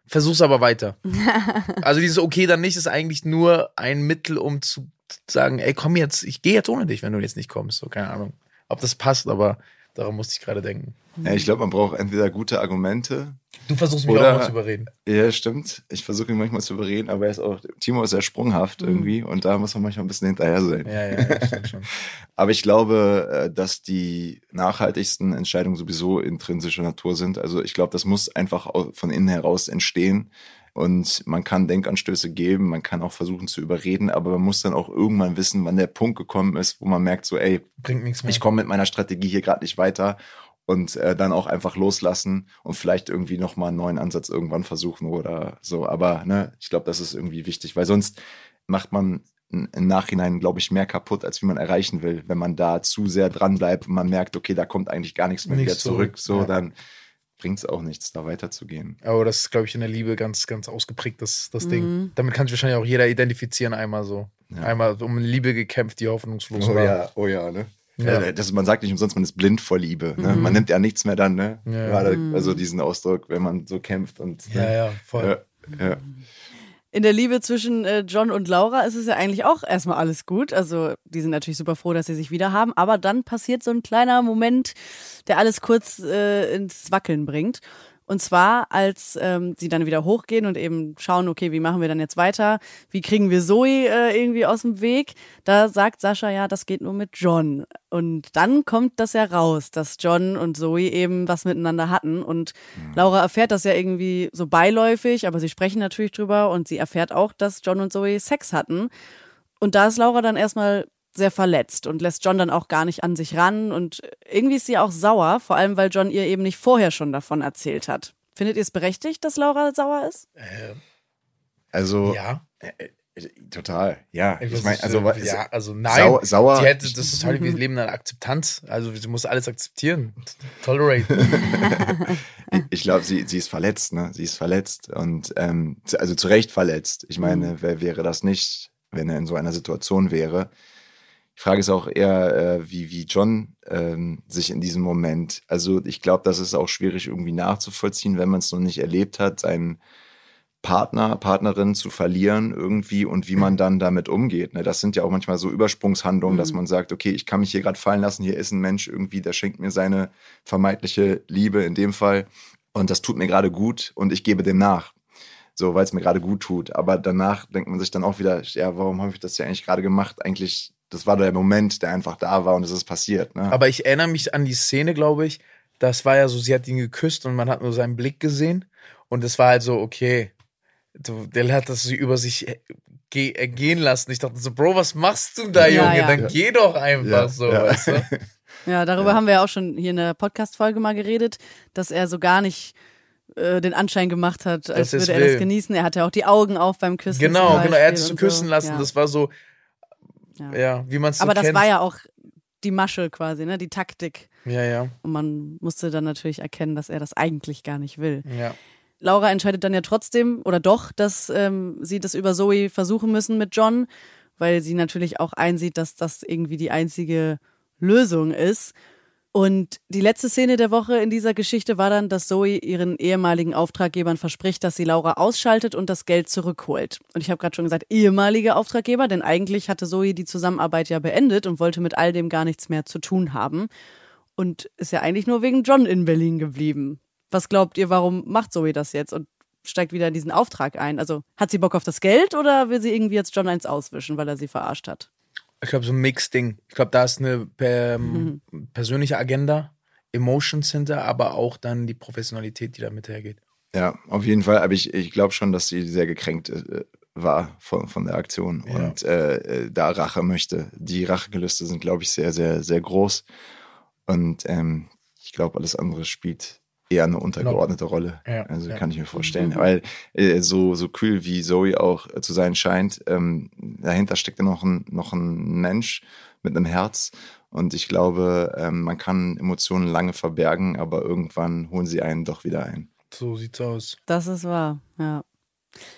Versuch's aber weiter. also dieses okay, dann nicht ist eigentlich nur ein Mittel, um zu sagen, ey, komm jetzt, ich gehe jetzt ohne dich, wenn du jetzt nicht kommst. So, keine Ahnung, ob das passt, aber daran musste ich gerade denken. Ja, ich glaube, man braucht entweder gute Argumente. Du versuchst mich Oder- auch mal zu überreden. Ja, stimmt. Ich versuche ihn manchmal zu überreden, aber er ist auch, Timo ist sehr sprunghaft irgendwie und da muss man manchmal ein bisschen hinterher sein. Ja, ja, ja stimmt schon. Aber ich glaube, äh, dass die nachhaltigsten Entscheidungen sowieso intrinsischer Natur sind. Also ich glaube, das muss einfach von innen heraus entstehen. Und man kann Denkanstöße geben, man kann auch versuchen zu überreden, aber man muss dann auch irgendwann wissen, wann der Punkt gekommen ist, wo man merkt, so, ey, Bringt nichts mehr. ich komme mit meiner Strategie hier gerade nicht weiter und äh, dann auch einfach loslassen und vielleicht irgendwie nochmal einen neuen Ansatz irgendwann versuchen oder so. Aber ne, ich glaube, das ist irgendwie wichtig, weil sonst macht man im Nachhinein, glaube ich, mehr kaputt, als wie man erreichen will. Wenn man da zu sehr dran bleibt und man merkt, okay, da kommt eigentlich gar nichts mehr Nichts wieder zurück, zurück, so, ja. dann bringt es auch nichts, da weiterzugehen. Aber das ist, glaube ich, in der Liebe ganz, ganz ausgeprägt, das, das Mhm. Ding. Damit kann sich wahrscheinlich auch jeder identifizieren, einmal so. Ja. Einmal um Liebe gekämpft, die hoffnungslos Oh war. ja, oh ja, ne? Ja. Äh, Das, man sagt nicht umsonst, man ist blind vor Liebe. Ne? Mhm. Man nimmt ja nichts mehr dann, ne? Ja. Gerade, Mhm. also diesen Ausdruck, wenn man so kämpft und Ja, ne? ja, voll. Ja, ja. In der Liebe zwischen äh, John und Laura ist es ja eigentlich auch erstmal alles gut. Also die sind natürlich super froh, dass sie sich wieder haben. Aber dann passiert so ein kleiner Moment, der alles kurz äh, ins Wackeln bringt. Und zwar, als ähm, sie dann wieder hochgehen und eben schauen, okay, wie machen wir dann jetzt weiter? Wie kriegen wir Zoe äh, irgendwie aus dem Weg? Da sagt Sascha ja, das geht nur mit John. Und dann kommt das ja raus, dass John und Zoe eben was miteinander hatten. Und mhm. Laura erfährt das ja irgendwie so beiläufig, aber sie sprechen natürlich drüber und sie erfährt auch, dass John und Zoe Sex hatten. Und da ist Laura dann erstmal sehr verletzt und lässt John dann auch gar nicht an sich ran. Und irgendwie ist sie auch sauer, vor allem weil John ihr eben nicht vorher schon davon erzählt hat. Findet ihr es berechtigt, dass Laura sauer ist? Äh, also. Ja. Äh, äh total, ja. Ich meine, also, ja, also nein. Sau, sauer. Die hätte, das ist halt, wir leben in einer Akzeptanz. Also sie muss alles akzeptieren. Tolerate. ich glaube, sie, sie ist verletzt, ne? Sie ist verletzt und ähm, also zu Recht verletzt. Ich meine, mhm. wer wäre das nicht, wenn er in so einer Situation wäre? Die Frage ist auch eher, äh, wie, wie John ähm, sich in diesem Moment, also ich glaube, das ist auch schwierig irgendwie nachzuvollziehen, wenn man es noch nicht erlebt hat, seinen Partner, Partnerin zu verlieren irgendwie und wie man dann damit umgeht. Ne? Das sind ja auch manchmal so Übersprungshandlungen, mhm. dass man sagt, okay, ich kann mich hier gerade fallen lassen, hier ist ein Mensch irgendwie, der schenkt mir seine vermeintliche Liebe in dem Fall und das tut mir gerade gut und ich gebe dem nach so weil es mir gerade gut tut. Aber danach denkt man sich dann auch wieder, ja, warum habe ich das ja eigentlich gerade gemacht? Eigentlich das war der Moment, der einfach da war und es ist passiert. Ne? Aber ich erinnere mich an die Szene, glaube ich. Das war ja so, sie hat ihn geküsst und man hat nur seinen Blick gesehen. Und es war halt so, okay, der hat das über sich äh, gehen lassen. Ich dachte so, Bro, was machst du da, Junge? Ja. Dann ja. geh doch einfach ja, so, weißt du? Ja, darüber haben wir ja auch schon hier in der Podcast-Folge mal geredet, dass er so gar nicht äh, den Anschein gemacht hat, als würde er will. das genießen. Er hatte auch die Augen auf beim Küssen. Genau, genau, er hat es zu küssen so. lassen. Das war so, ja, ja wie man es so Aber das kennt. war ja auch die Masche quasi, ne? Die Taktik. Ja, ja. Und man musste dann natürlich erkennen, dass er das eigentlich gar nicht will. Ja. Laura entscheidet dann ja trotzdem oder doch, dass ähm, sie das über Zoe versuchen müssen mit John, weil sie natürlich auch einsieht, dass das irgendwie die einzige Lösung ist. Und die letzte Szene der Woche in dieser Geschichte war dann, dass Zoe ihren ehemaligen Auftraggebern verspricht, dass sie Laura ausschaltet und das Geld zurückholt. Und ich habe gerade schon gesagt, ehemalige Auftraggeber, denn eigentlich hatte Zoe die Zusammenarbeit ja beendet und wollte mit all dem gar nichts mehr zu tun haben. Und ist ja eigentlich nur wegen John in Berlin geblieben. Was glaubt ihr, warum macht Zoe das jetzt und steigt wieder in diesen Auftrag ein? Also hat sie Bock auf das Geld oder will sie irgendwie jetzt John eins auswischen, weil er sie verarscht hat? Ich glaube, so ein Mix-Ding. Ich glaube, da ist eine ähm, mhm. persönliche Agenda, Emotions hinter, aber auch dann die Professionalität, die damit hergeht. Ja, auf jeden Fall. Aber ich, ich glaube schon, dass sie sehr gekränkt äh, war von, von der Aktion ja. und äh, äh, da Rache möchte. Die Rachegelüste sind, glaube ich, sehr, sehr, sehr groß. Und ähm, ich glaube, alles andere spielt eher eine untergeordnete Rolle. Ja, also ja. kann ich mir vorstellen. Mhm. Weil äh, so, so kühl wie Zoe auch äh, zu sein scheint, ähm, dahinter steckt ja noch ein, noch ein Mensch mit einem Herz. Und ich glaube, ähm, man kann Emotionen lange verbergen, aber irgendwann holen sie einen doch wieder ein. So sieht's aus. Das ist wahr, ja.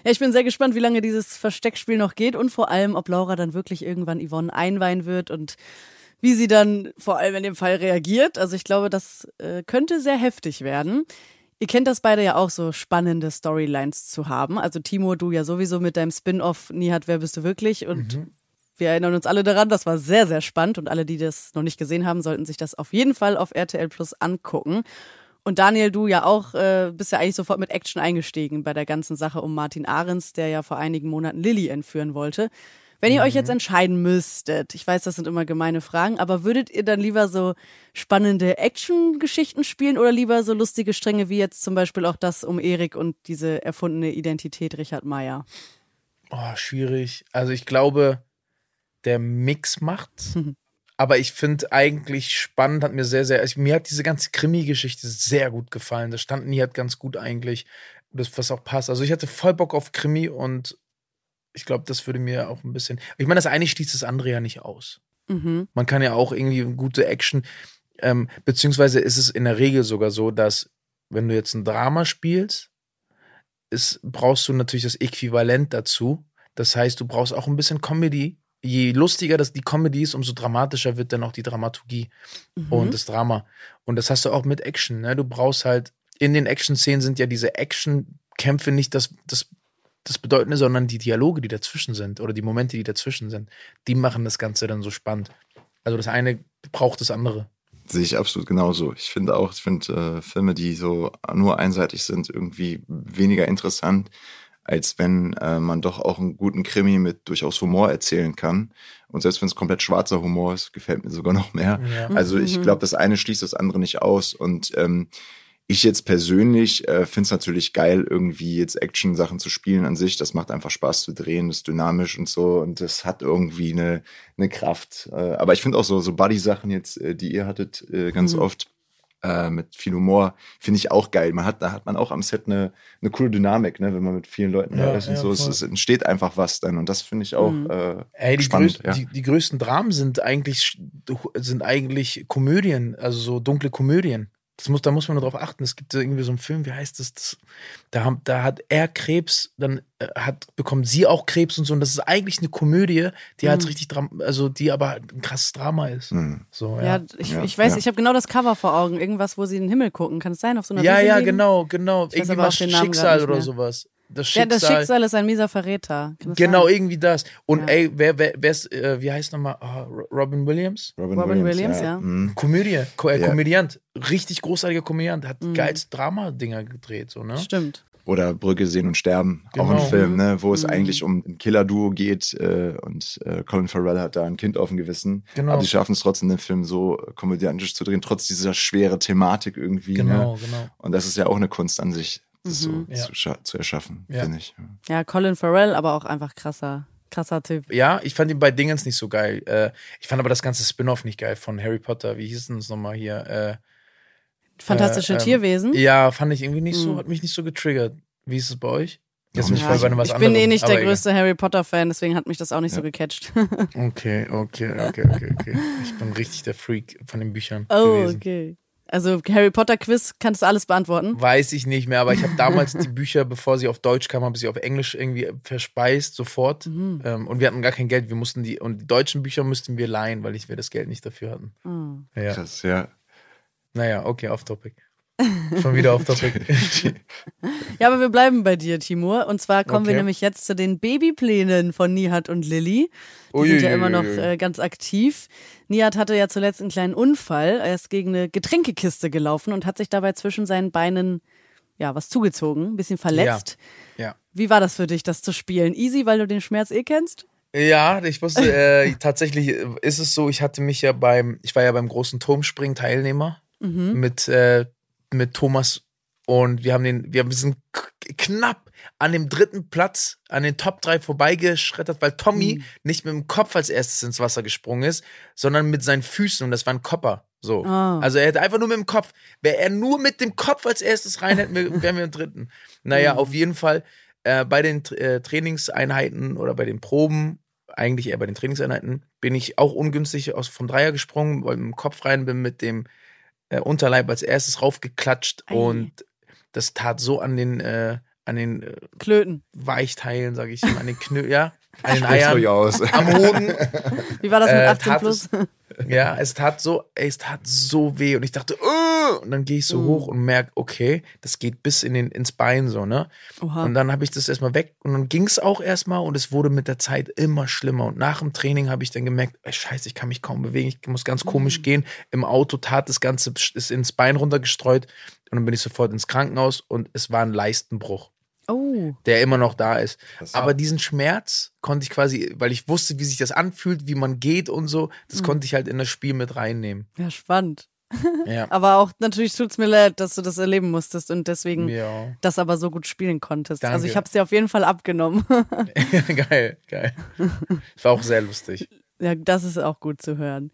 Ja, ich bin sehr gespannt, wie lange dieses Versteckspiel noch geht und vor allem, ob Laura dann wirklich irgendwann Yvonne einweihen wird und wie sie dann vor allem in dem Fall reagiert. Also ich glaube, das äh, könnte sehr heftig werden. Ihr kennt das beide ja auch, so spannende Storylines zu haben. Also Timo, du ja sowieso mit deinem Spin-off Nihat, wer bist du wirklich? Und mhm. wir erinnern uns alle daran, das war sehr, sehr spannend. Und alle, die das noch nicht gesehen haben, sollten sich das auf jeden Fall auf RTL Plus angucken. Und Daniel, du ja auch, äh, bist ja eigentlich sofort mit Action eingestiegen bei der ganzen Sache um Martin Ahrens, der ja vor einigen Monaten Lilly entführen wollte. Wenn ihr mhm. euch jetzt mhm. entscheiden müsstet, ich weiß, das sind immer gemeine Fragen, aber würdet ihr dann lieber so spannende Action-Geschichten spielen oder lieber so lustige Stränge wie jetzt zum Beispiel auch das um Erik und diese erfundene Identität Richard Meyer? Oh, schwierig. Also ich glaube, der Mix macht's. Aber ich finde eigentlich spannend, hat mir sehr, sehr, also mir hat diese ganze Krimi-Geschichte sehr gut gefallen. Das stand nie hat ganz gut eigentlich, das, was auch passt. Also ich hatte voll Bock auf Krimi und ich glaube, das würde mir auch ein bisschen. Ich meine, das eine schließt das andere ja nicht aus. Mhm. Man kann ja auch irgendwie gute Action, ähm, beziehungsweise ist es in der Regel sogar so, dass wenn du jetzt ein Drama spielst, ist, brauchst du natürlich das Äquivalent dazu. Das heißt, du brauchst auch ein bisschen Comedy. Je lustiger das die Comedy ist, umso dramatischer wird dann auch die Dramaturgie mhm. und das Drama. Und das hast du auch mit Action. Ne? Du brauchst halt, in den Action-Szenen sind ja diese Action-Kämpfe nicht das, das das Bedeutende, sondern die Dialoge, die dazwischen sind oder die Momente, die dazwischen sind, die machen das Ganze dann so spannend. Also das eine braucht das andere. Sehe ich absolut genauso. Ich finde auch, ich finde äh, Filme, die so nur einseitig sind, irgendwie weniger interessant, als wenn äh, man doch auch einen guten Krimi mit durchaus Humor erzählen kann. Und selbst wenn es komplett schwarzer Humor ist, gefällt mir sogar noch mehr. Ja. Also ich Mhm. glaube, das eine schließt das andere nicht aus. Und ähm, ich jetzt persönlich äh, finde es natürlich geil, irgendwie jetzt Action-Sachen zu spielen an sich. Das macht einfach Spaß zu drehen, das ist dynamisch und so und das hat irgendwie eine, eine Kraft. Äh, aber ich finde auch so, so Buddy-Sachen jetzt, äh, die ihr hattet, äh, ganz Mhm. oft äh, mit viel Humor, finde ich auch geil. Man hat, da hat man auch am Set eine, eine coole Dynamik, ne, wenn man mit vielen Leuten Ja, da ist und ja, so. Es, es entsteht einfach was dann und das finde ich auch Mhm. äh, Ey, die, spannend. größ ja. die, die größten Dramen sind eigentlich, sind eigentlich Komödien, also so dunkle Komödien. Das muss, da muss man nur drauf achten. Es gibt so irgendwie so einen Film, wie heißt das? das da, haben, da hat er Krebs, dann äh, hat, bekommt sie auch Krebs und so. Und das ist eigentlich eine Komödie, die halt Mhm. richtig, also die aber ein krasses Drama ist. Mhm. So, Ja, ja. ich, Ja, ich weiß, ja. ich habe genau das Cover vor Augen. Irgendwas, wo sie in den Himmel gucken. Kann es sein? Auf so einer Ja, Wiese ja, liegen? genau, genau. Irgendwie Namen Schicksal oder sowas. Das Ja, Schicksal. das Schicksal ist ein mieser Verräter. Genau, sein? irgendwie das. Und Ja. ey, wer, wer, wer ist, äh, wie heißt nochmal? Ah, Ro- Robin Williams? Robin Williams, ja. Mhm. Komödie, Ko äh, Ja. Komödiant, richtig großartiger Komödiant, hat Mhm. geilste Drama-Dinger gedreht, so, ne? Stimmt. Oder Brücke sehen und sterben, auch ein Genau. Film, ne, wo es Mhm. eigentlich um ein Killer-Duo geht äh, und äh, Colin Farrell hat da ein Kind auf dem Gewissen. Genau. Aber die schaffen es trotzdem, den Film so komödiantisch zu drehen, trotz dieser schwere Thematik irgendwie. Ne? Genau, genau. Und das ist ja auch eine Kunst an sich, das Mhm. so Ja. zu, zu erschaffen, Ja. finde ich. Ja, Colin Farrell, aber auch einfach krasser, krasser Typ. Ja, ich fand ihn bei Dingens nicht so geil. Äh, ich fand aber das ganze Spin-off nicht geil von Harry Potter. Wie hieß denn das nochmal hier? Fantastische ähm, Tierwesen. Äh, ja, fand ich irgendwie nicht so, Mhm. hat mich nicht so getriggert. Wie ist es bei euch? Jetzt Ja, voll ich, bei einem was ich bin eh nicht der egal. größte Harry Potter-Fan, deswegen hat mich das auch nicht so Ja. gecatcht. Okay, okay, okay, okay, okay. Ich bin richtig der Freak von den Büchern oh, gewesen. okay. Also Harry Potter-Quiz, kannst du alles beantworten? Weiß ich nicht mehr, aber ich habe damals die Bücher, bevor sie auf Deutsch kamen, habe ich sie auf Englisch irgendwie verspeist, sofort. Mhm. Ähm, und wir hatten gar kein Geld. Wir mussten die, und die deutschen Bücher müssten wir leihen, weil ich, wir das Geld nicht dafür hatten. Oh. Ja. Krass, ja. Naja, okay, off topic. Schon wieder off topic. Ja, aber wir bleiben bei dir, Timur. Und zwar kommen wir Okay. nämlich jetzt zu den Babyplänen von Nihat und Lilly. Die sind ja immer noch äh, ganz aktiv. Nihat hatte ja zuletzt einen kleinen Unfall. Er ist gegen eine Getränkekiste gelaufen und hat sich dabei zwischen seinen Beinen ja was zugezogen, ein bisschen verletzt. Ja. Wie war das für dich, das zu spielen? Easy, weil du den Schmerz eh kennst? Ja, ich wusste, äh, tatsächlich ist es so, ich hatte mich ja beim, ich war ja beim großen Turmspringen Teilnehmer Mhm. mit, äh, mit Thomas und wir haben den, wir sind knapp an dem dritten Platz, an den Top 3 vorbeigeschreddert, weil Tommy Mhm. nicht mit dem Kopf als erstes ins Wasser gesprungen ist, sondern mit seinen Füßen und das war ein Kopper. So. Ah. Also er hätte einfach nur mit dem Kopf, wäre er nur mit dem Kopf als erstes rein, hätten wir, wären wir im dritten. Naja, Mhm. auf jeden Fall äh, bei den äh, Trainingseinheiten oder bei den Proben, eigentlich eher bei den Trainingseinheiten, bin ich auch ungünstig aus, vom Dreier gesprungen, weil mit dem Kopf rein bin, mit dem äh, Unterleib als erstes raufgeklatscht Ei. und das tat so an den, äh, an den äh, Klöten. Weichteilen, sage ich, an den Knö, ja, an den Eiern, aus. am Hoden. Wie war das mit Äh, 18 tat plus? Ja, es tat so, es tat so weh und ich dachte, "Ugh!" und dann gehe ich so Mm. hoch und merke, okay, das geht bis in den, ins Bein so, ne? Oha. Und dann habe ich das erstmal weg und dann ging es auch erstmal und es wurde mit der Zeit immer schlimmer. Und nach dem Training habe ich dann gemerkt, ey, scheiße, ich kann mich kaum bewegen, ich muss ganz komisch Mhm. gehen. Im Auto tat das Ganze, ist ins Bein runtergestreut und dann bin ich sofort ins Krankenhaus und es war ein Leistenbruch, oh. der immer noch da ist. Aber diesen Schmerz konnte ich quasi, weil ich wusste, wie sich das anfühlt, wie man geht und so, das Mhm. konnte ich halt in das Spiel mit reinnehmen. Ja, spannend. Ja. Aber auch natürlich tut's mir leid, dass du das erleben musstest und deswegen Ja. das aber so gut spielen konntest. Also Danke. ich habe es dir auf jeden Fall abgenommen. geil, geil. Das war auch sehr lustig. ja, das ist auch gut zu hören.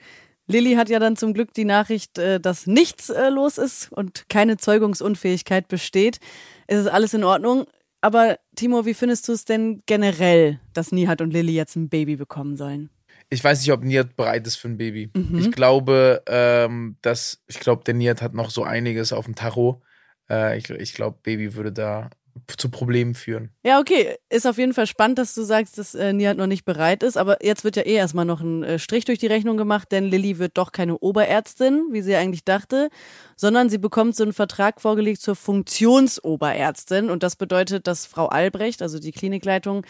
Lilly hat ja dann zum Glück die Nachricht, äh, dass nichts äh, los ist und keine Zeugungsunfähigkeit besteht. Es ist alles in Ordnung. Aber Timo, wie findest du es denn generell, dass Nihat und Lilly jetzt ein Baby bekommen sollen? Ich weiß nicht, ob Niat bereit ist für ein Baby. Mhm. Ich glaube, ähm, dass, ich glaube, der Niat hat noch so einiges auf dem Tacho. Äh, ich ich glaube, Baby würde da zu Problemen führen. Ja, okay. Ist auf jeden Fall spannend, dass du sagst, dass äh, Nihat noch nicht bereit ist. Aber jetzt wird ja eh erstmal noch ein äh, Strich durch die Rechnung gemacht, denn Lilly wird doch keine Oberärztin, wie sie eigentlich dachte, sondern sie bekommt so einen Vertrag vorgelegt zur Funktionsoberärztin. Und das bedeutet, dass Frau Albrecht, also die Klinikleitung,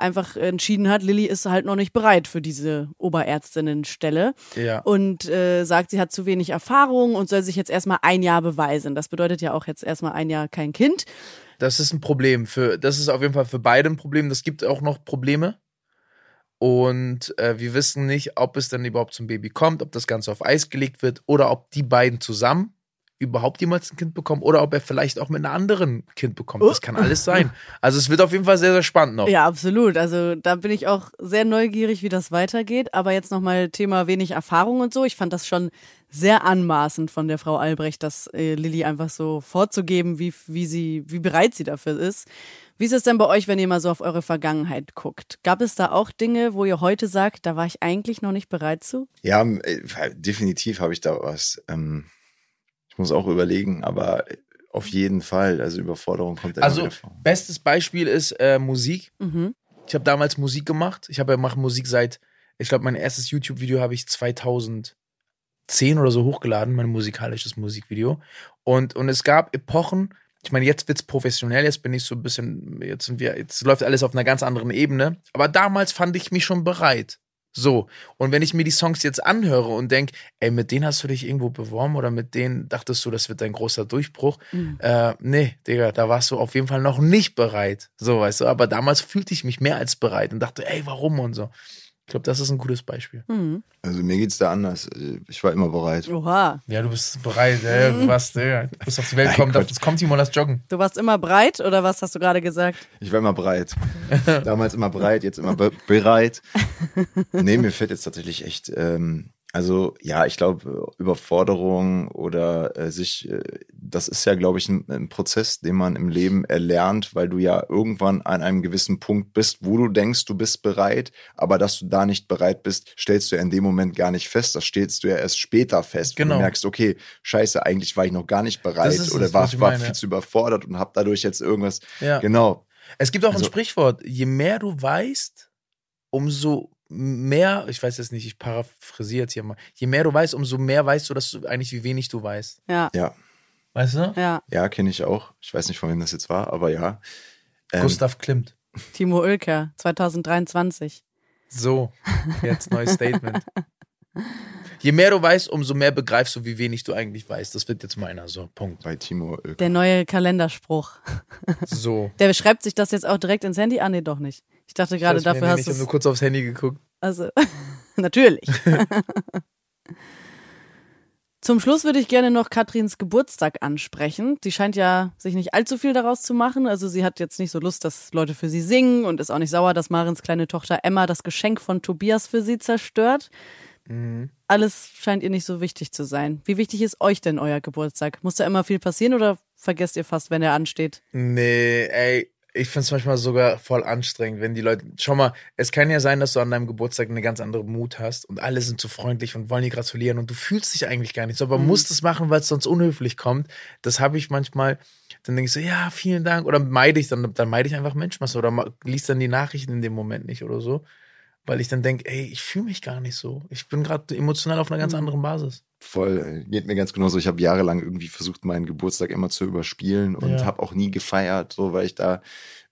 einfach entschieden hat, Lilly ist halt noch nicht bereit für diese Oberärztinnenstelle Ja. und äh, sagt, sie hat zu wenig Erfahrung und soll sich jetzt erstmal ein Jahr beweisen. Das bedeutet ja auch jetzt erstmal ein Jahr kein Kind. Das ist ein Problem. Für, das ist auf jeden Fall für beide ein Problem. Es gibt auch noch Probleme. Und äh, wir wissen nicht, ob es dann überhaupt zum Baby kommt, ob das Ganze auf Eis gelegt wird oder ob die beiden zusammen überhaupt jemals ein Kind bekommen oder ob er vielleicht auch mit einer anderen Kind bekommt. Das kann alles sein. Also es wird auf jeden Fall sehr, sehr spannend noch. Ja, absolut. Also da bin ich auch sehr neugierig, wie das weitergeht. Aber jetzt nochmal Thema wenig Erfahrung und so. Ich fand das schon sehr anmaßend von der Frau Albrecht, das äh, Lilly einfach so vorzugeben, wie, wie sie, wie bereit sie dafür ist. Wie ist es denn bei euch, wenn ihr mal so auf eure Vergangenheit guckt? Gab es da auch Dinge, wo ihr heute sagt, da war ich eigentlich noch nicht bereit zu? Ja, äh, definitiv habe ich da was. Ähm, ich muss auch überlegen, aber auf jeden Fall. Also Überforderung kommt immer Also vor. bestes Beispiel ist äh, Musik. Mhm. Ich habe damals Musik gemacht. Ich habe ja mache Musik seit, ich glaube, mein erstes YouTube-Video habe ich 2010 oder so hochgeladen, mein musikalisches Musikvideo. Und, und es gab Epochen, ich meine, jetzt wird's professionell, jetzt bin ich so ein bisschen, jetzt sind wir, jetzt läuft alles auf einer ganz anderen Ebene. Aber damals fand ich mich schon bereit. So. Und wenn ich mir die Songs jetzt anhöre und denke, ey, mit denen hast du dich irgendwo beworben oder mit denen dachtest du, das wird dein großer Durchbruch. Mhm. Äh, nee, Digga, da warst du auf jeden Fall noch nicht bereit. So, weißt du, aber damals fühlte ich mich mehr als bereit und dachte, ey, warum und so. Ich glaube, das ist ein gutes Beispiel. Mhm. Also mir geht's da anders. Ich war immer bereit. Oha. Ja, du bist bereit, ey, du warst, Digga, du bist auf die Welt gekommen, jetzt kommt Timo, lass joggen. Du warst immer breit oder was hast du gerade gesagt? Ich war immer bereit. Damals immer bereit, jetzt immer be bereit. Nee, mir fällt jetzt tatsächlich echt, ähm, also ja, ich glaube, Überforderung oder äh, sich, äh, das ist ja, glaube ich, ein, ein Prozess, den man im Leben erlernt, weil du ja irgendwann an einem gewissen Punkt bist, wo du denkst, du bist bereit, aber dass du da nicht bereit bist, stellst du ja in dem Moment gar nicht fest. Das stellst du ja erst später fest. Genau. du merkst, okay, scheiße, eigentlich war ich noch gar nicht bereit oder es, war, war viel zu überfordert und habe dadurch jetzt irgendwas. Ja. Genau. Es gibt auch ein Also- Sprichwort, je mehr du weißt, umso mehr, ich weiß jetzt nicht, ich paraphrasiere jetzt hier mal, je mehr du weißt, umso mehr weißt du, dass du eigentlich, wie wenig du weißt. Ja, Ja. Weißt du? ja. Ja, kenne ich auch. Ich weiß nicht, von wem das jetzt war, aber ja. Ähm, Gustav Klimt. Timo Oelker, 2023. So, jetzt neues Statement. Je mehr du weißt, umso mehr begreifst du, wie wenig du eigentlich weißt. Das wird jetzt meiner, so, Punkt. bei Timo Oelker. Der neue Kalenderspruch. So. Der schreibt sich das jetzt auch direkt ins Handy? Ah, nee, doch nicht. Ich dachte gerade, Ich dafür hast Ich du habe nur kurz aufs Handy geguckt. Also, natürlich. Zum Schluss würde ich gerne noch Katrins Geburtstag ansprechen. Sie scheint ja sich nicht allzu viel daraus zu machen. Also sie hat jetzt nicht so Lust, dass Leute für sie singen und ist auch nicht sauer, dass Marins kleine Tochter Emma das Geschenk von Tobias für sie zerstört. Mhm. Alles scheint ihr nicht so wichtig zu sein. Wie wichtig ist euch denn euer Geburtstag? Muss da immer viel passieren oder vergesst ihr fast, wenn er ansteht? Nee, ey, ich finde es manchmal sogar voll anstrengend, wenn die Leute. Schau mal, es kann ja sein, dass du an deinem Geburtstag eine ganz andere Mut hast und alle sind so freundlich und wollen dir gratulieren und du fühlst dich eigentlich gar nicht so, aber Mhm. musst es machen, weil es sonst unhöflich kommt. Das habe ich manchmal. Dann denke ich so, ja, vielen Dank. Oder meide ich dann, dann meide ich einfach Menschenmasse oder ma- lies dann die Nachrichten in dem Moment nicht oder so. Weil ich dann denke, ey, ich fühle mich gar nicht so. Ich bin gerade emotional auf einer ganz Mhm. anderen Basis. Voll, äh, geht mir ganz genauso. Ich habe jahrelang irgendwie versucht, meinen Geburtstag immer zu überspielen und Ja. habe auch nie gefeiert, so weil ich da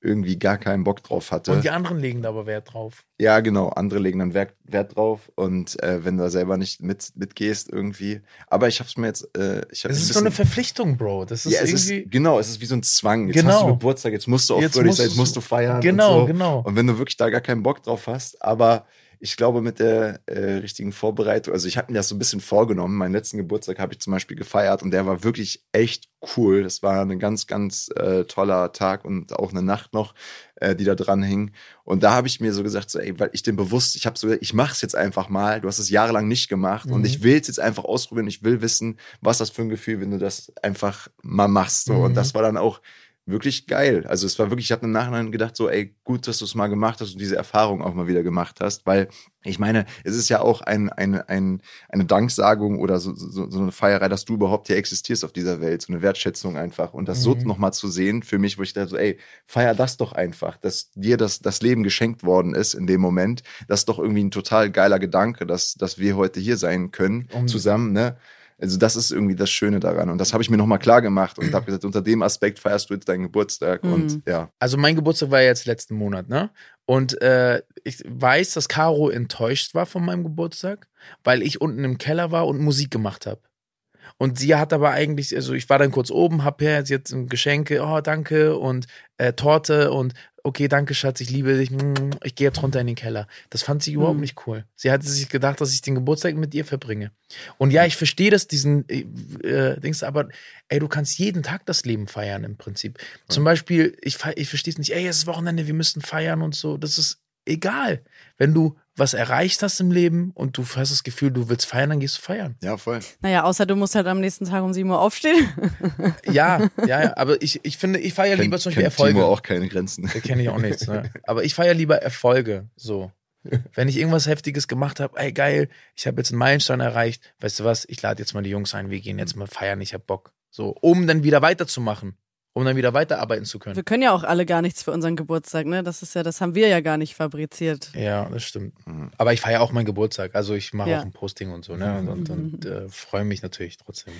irgendwie gar keinen Bock drauf hatte. Und die anderen legen da aber Wert drauf. Ja, genau. Andere legen dann Wert, Wert drauf und äh, wenn du da selber nicht mit, mitgehst irgendwie. Aber ich habe es mir jetzt. Äh, ich hab Das ein ist so eine bisschen- Verpflichtung, Bro. Das ist ja, es irgendwie. ist, genau, es ist wie so ein Zwang. Jetzt Genau. hast du Geburtstag, jetzt musst du auch Jetzt fröhlich sein, jetzt musst du feiern. genau, und so. genau. Und wenn du wirklich da gar keinen Bock drauf hast, aber ich glaube, mit der äh, richtigen Vorbereitung, also ich habe mir das so ein bisschen vorgenommen. Meinen letzten Geburtstag habe ich zum Beispiel gefeiert und der war wirklich echt cool. Das war ein ganz, ganz äh, toller Tag und auch eine Nacht noch, äh, die da dran hing. Und da habe ich mir so gesagt, so, ey, weil ich den bewusst, ich habe so, ich mache es jetzt einfach mal. Du hast es jahrelang nicht gemacht und Mhm. ich will es jetzt einfach ausprobieren. Ich will wissen, was das für ein Gefühl, wenn du das einfach mal machst. So. Mhm. Und das war dann auch wirklich geil. Also es war wirklich, ich habe im Nachhinein gedacht, so, ey, gut, dass du es mal gemacht hast und diese Erfahrung auch mal wieder gemacht hast, weil ich meine, es ist ja auch ein, ein, ein, eine Danksagung oder so, so, so eine Feierei, dass du überhaupt hier existierst auf dieser Welt, so eine Wertschätzung einfach. Und das mhm. so nochmal zu sehen, für mich, wo ich dachte, so, ey, feier das doch einfach, dass dir das, das Leben geschenkt worden ist in dem Moment. Das ist doch irgendwie ein total geiler Gedanke, dass, dass wir heute hier sein können, um, zusammen, ne? Also das ist irgendwie das Schöne daran. Und das habe ich mir nochmal klar gemacht und habe gesagt, unter dem Aspekt feierst du jetzt deinen Geburtstag. Mhm. Und ja. Also mein Geburtstag war jetzt letzten Monat, ne? Und äh, ich weiß, dass Caro enttäuscht war von meinem Geburtstag, weil ich unten im Keller war und Musik gemacht habe. Und sie hat aber eigentlich, also ich war dann kurz oben, hab ja jetzt Geschenke, oh danke und äh, Torte und okay, danke Schatz, ich liebe dich, mm, ich gehe jetzt runter in den Keller. Das fand sie überhaupt mhm. nicht cool. Sie hatte sich gedacht, dass ich den Geburtstag mit ihr verbringe. Und ja, ich verstehe das, diesen äh, äh Dings, aber ey, du kannst jeden Tag das Leben feiern im Prinzip. Mhm. Zum Beispiel, ich, ich verstehe es nicht, ey, es ist Wochenende, wir müssen feiern und so. Das ist egal. Wenn du was erreicht hast im Leben und du hast das Gefühl, du willst feiern, dann gehst du feiern. Ja, voll. Naja, außer du musst halt am nächsten Tag um 7 Uhr aufstehen. ja, ja, ja, aber ich, ich finde, ich feiere lieber zum Beispiel Erfolge. Timo auch keine Grenzen. Da kenne ich auch nichts, ne? Aber ich feiere lieber Erfolge, so. Wenn ich irgendwas Heftiges gemacht habe, ey geil, ich habe jetzt einen Meilenstein erreicht, weißt du was, ich lade jetzt mal die Jungs ein, wir gehen jetzt mal feiern, ich hab Bock. So, um dann wieder weiterzumachen um dann wieder weiterarbeiten zu können. Wir können ja auch alle gar nichts für unseren Geburtstag, ne? Das ist ja, das haben wir ja gar nicht fabriziert. Ja, das stimmt. Aber ich feiere auch meinen Geburtstag. Also ich mache ja. auch ein Posting und so, ne? Und, und, und äh, freue mich natürlich trotzdem.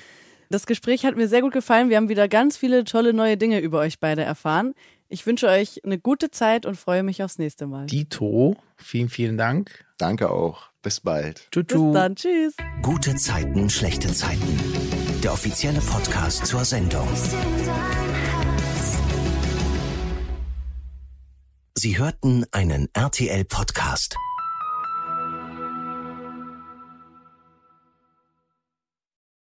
Das Gespräch hat mir sehr gut gefallen. Wir haben wieder ganz viele tolle neue Dinge über euch beide erfahren. Ich wünsche euch eine gute Zeit und freue mich aufs nächste Mal. Dito, vielen, vielen Dank. Danke auch. Bis bald. Tschüss. Bis dann. Tschüss. Gute Zeiten, schlechte Zeiten. Der offizielle Podcast zur Sendung. Sie hörten einen RTL-Podcast.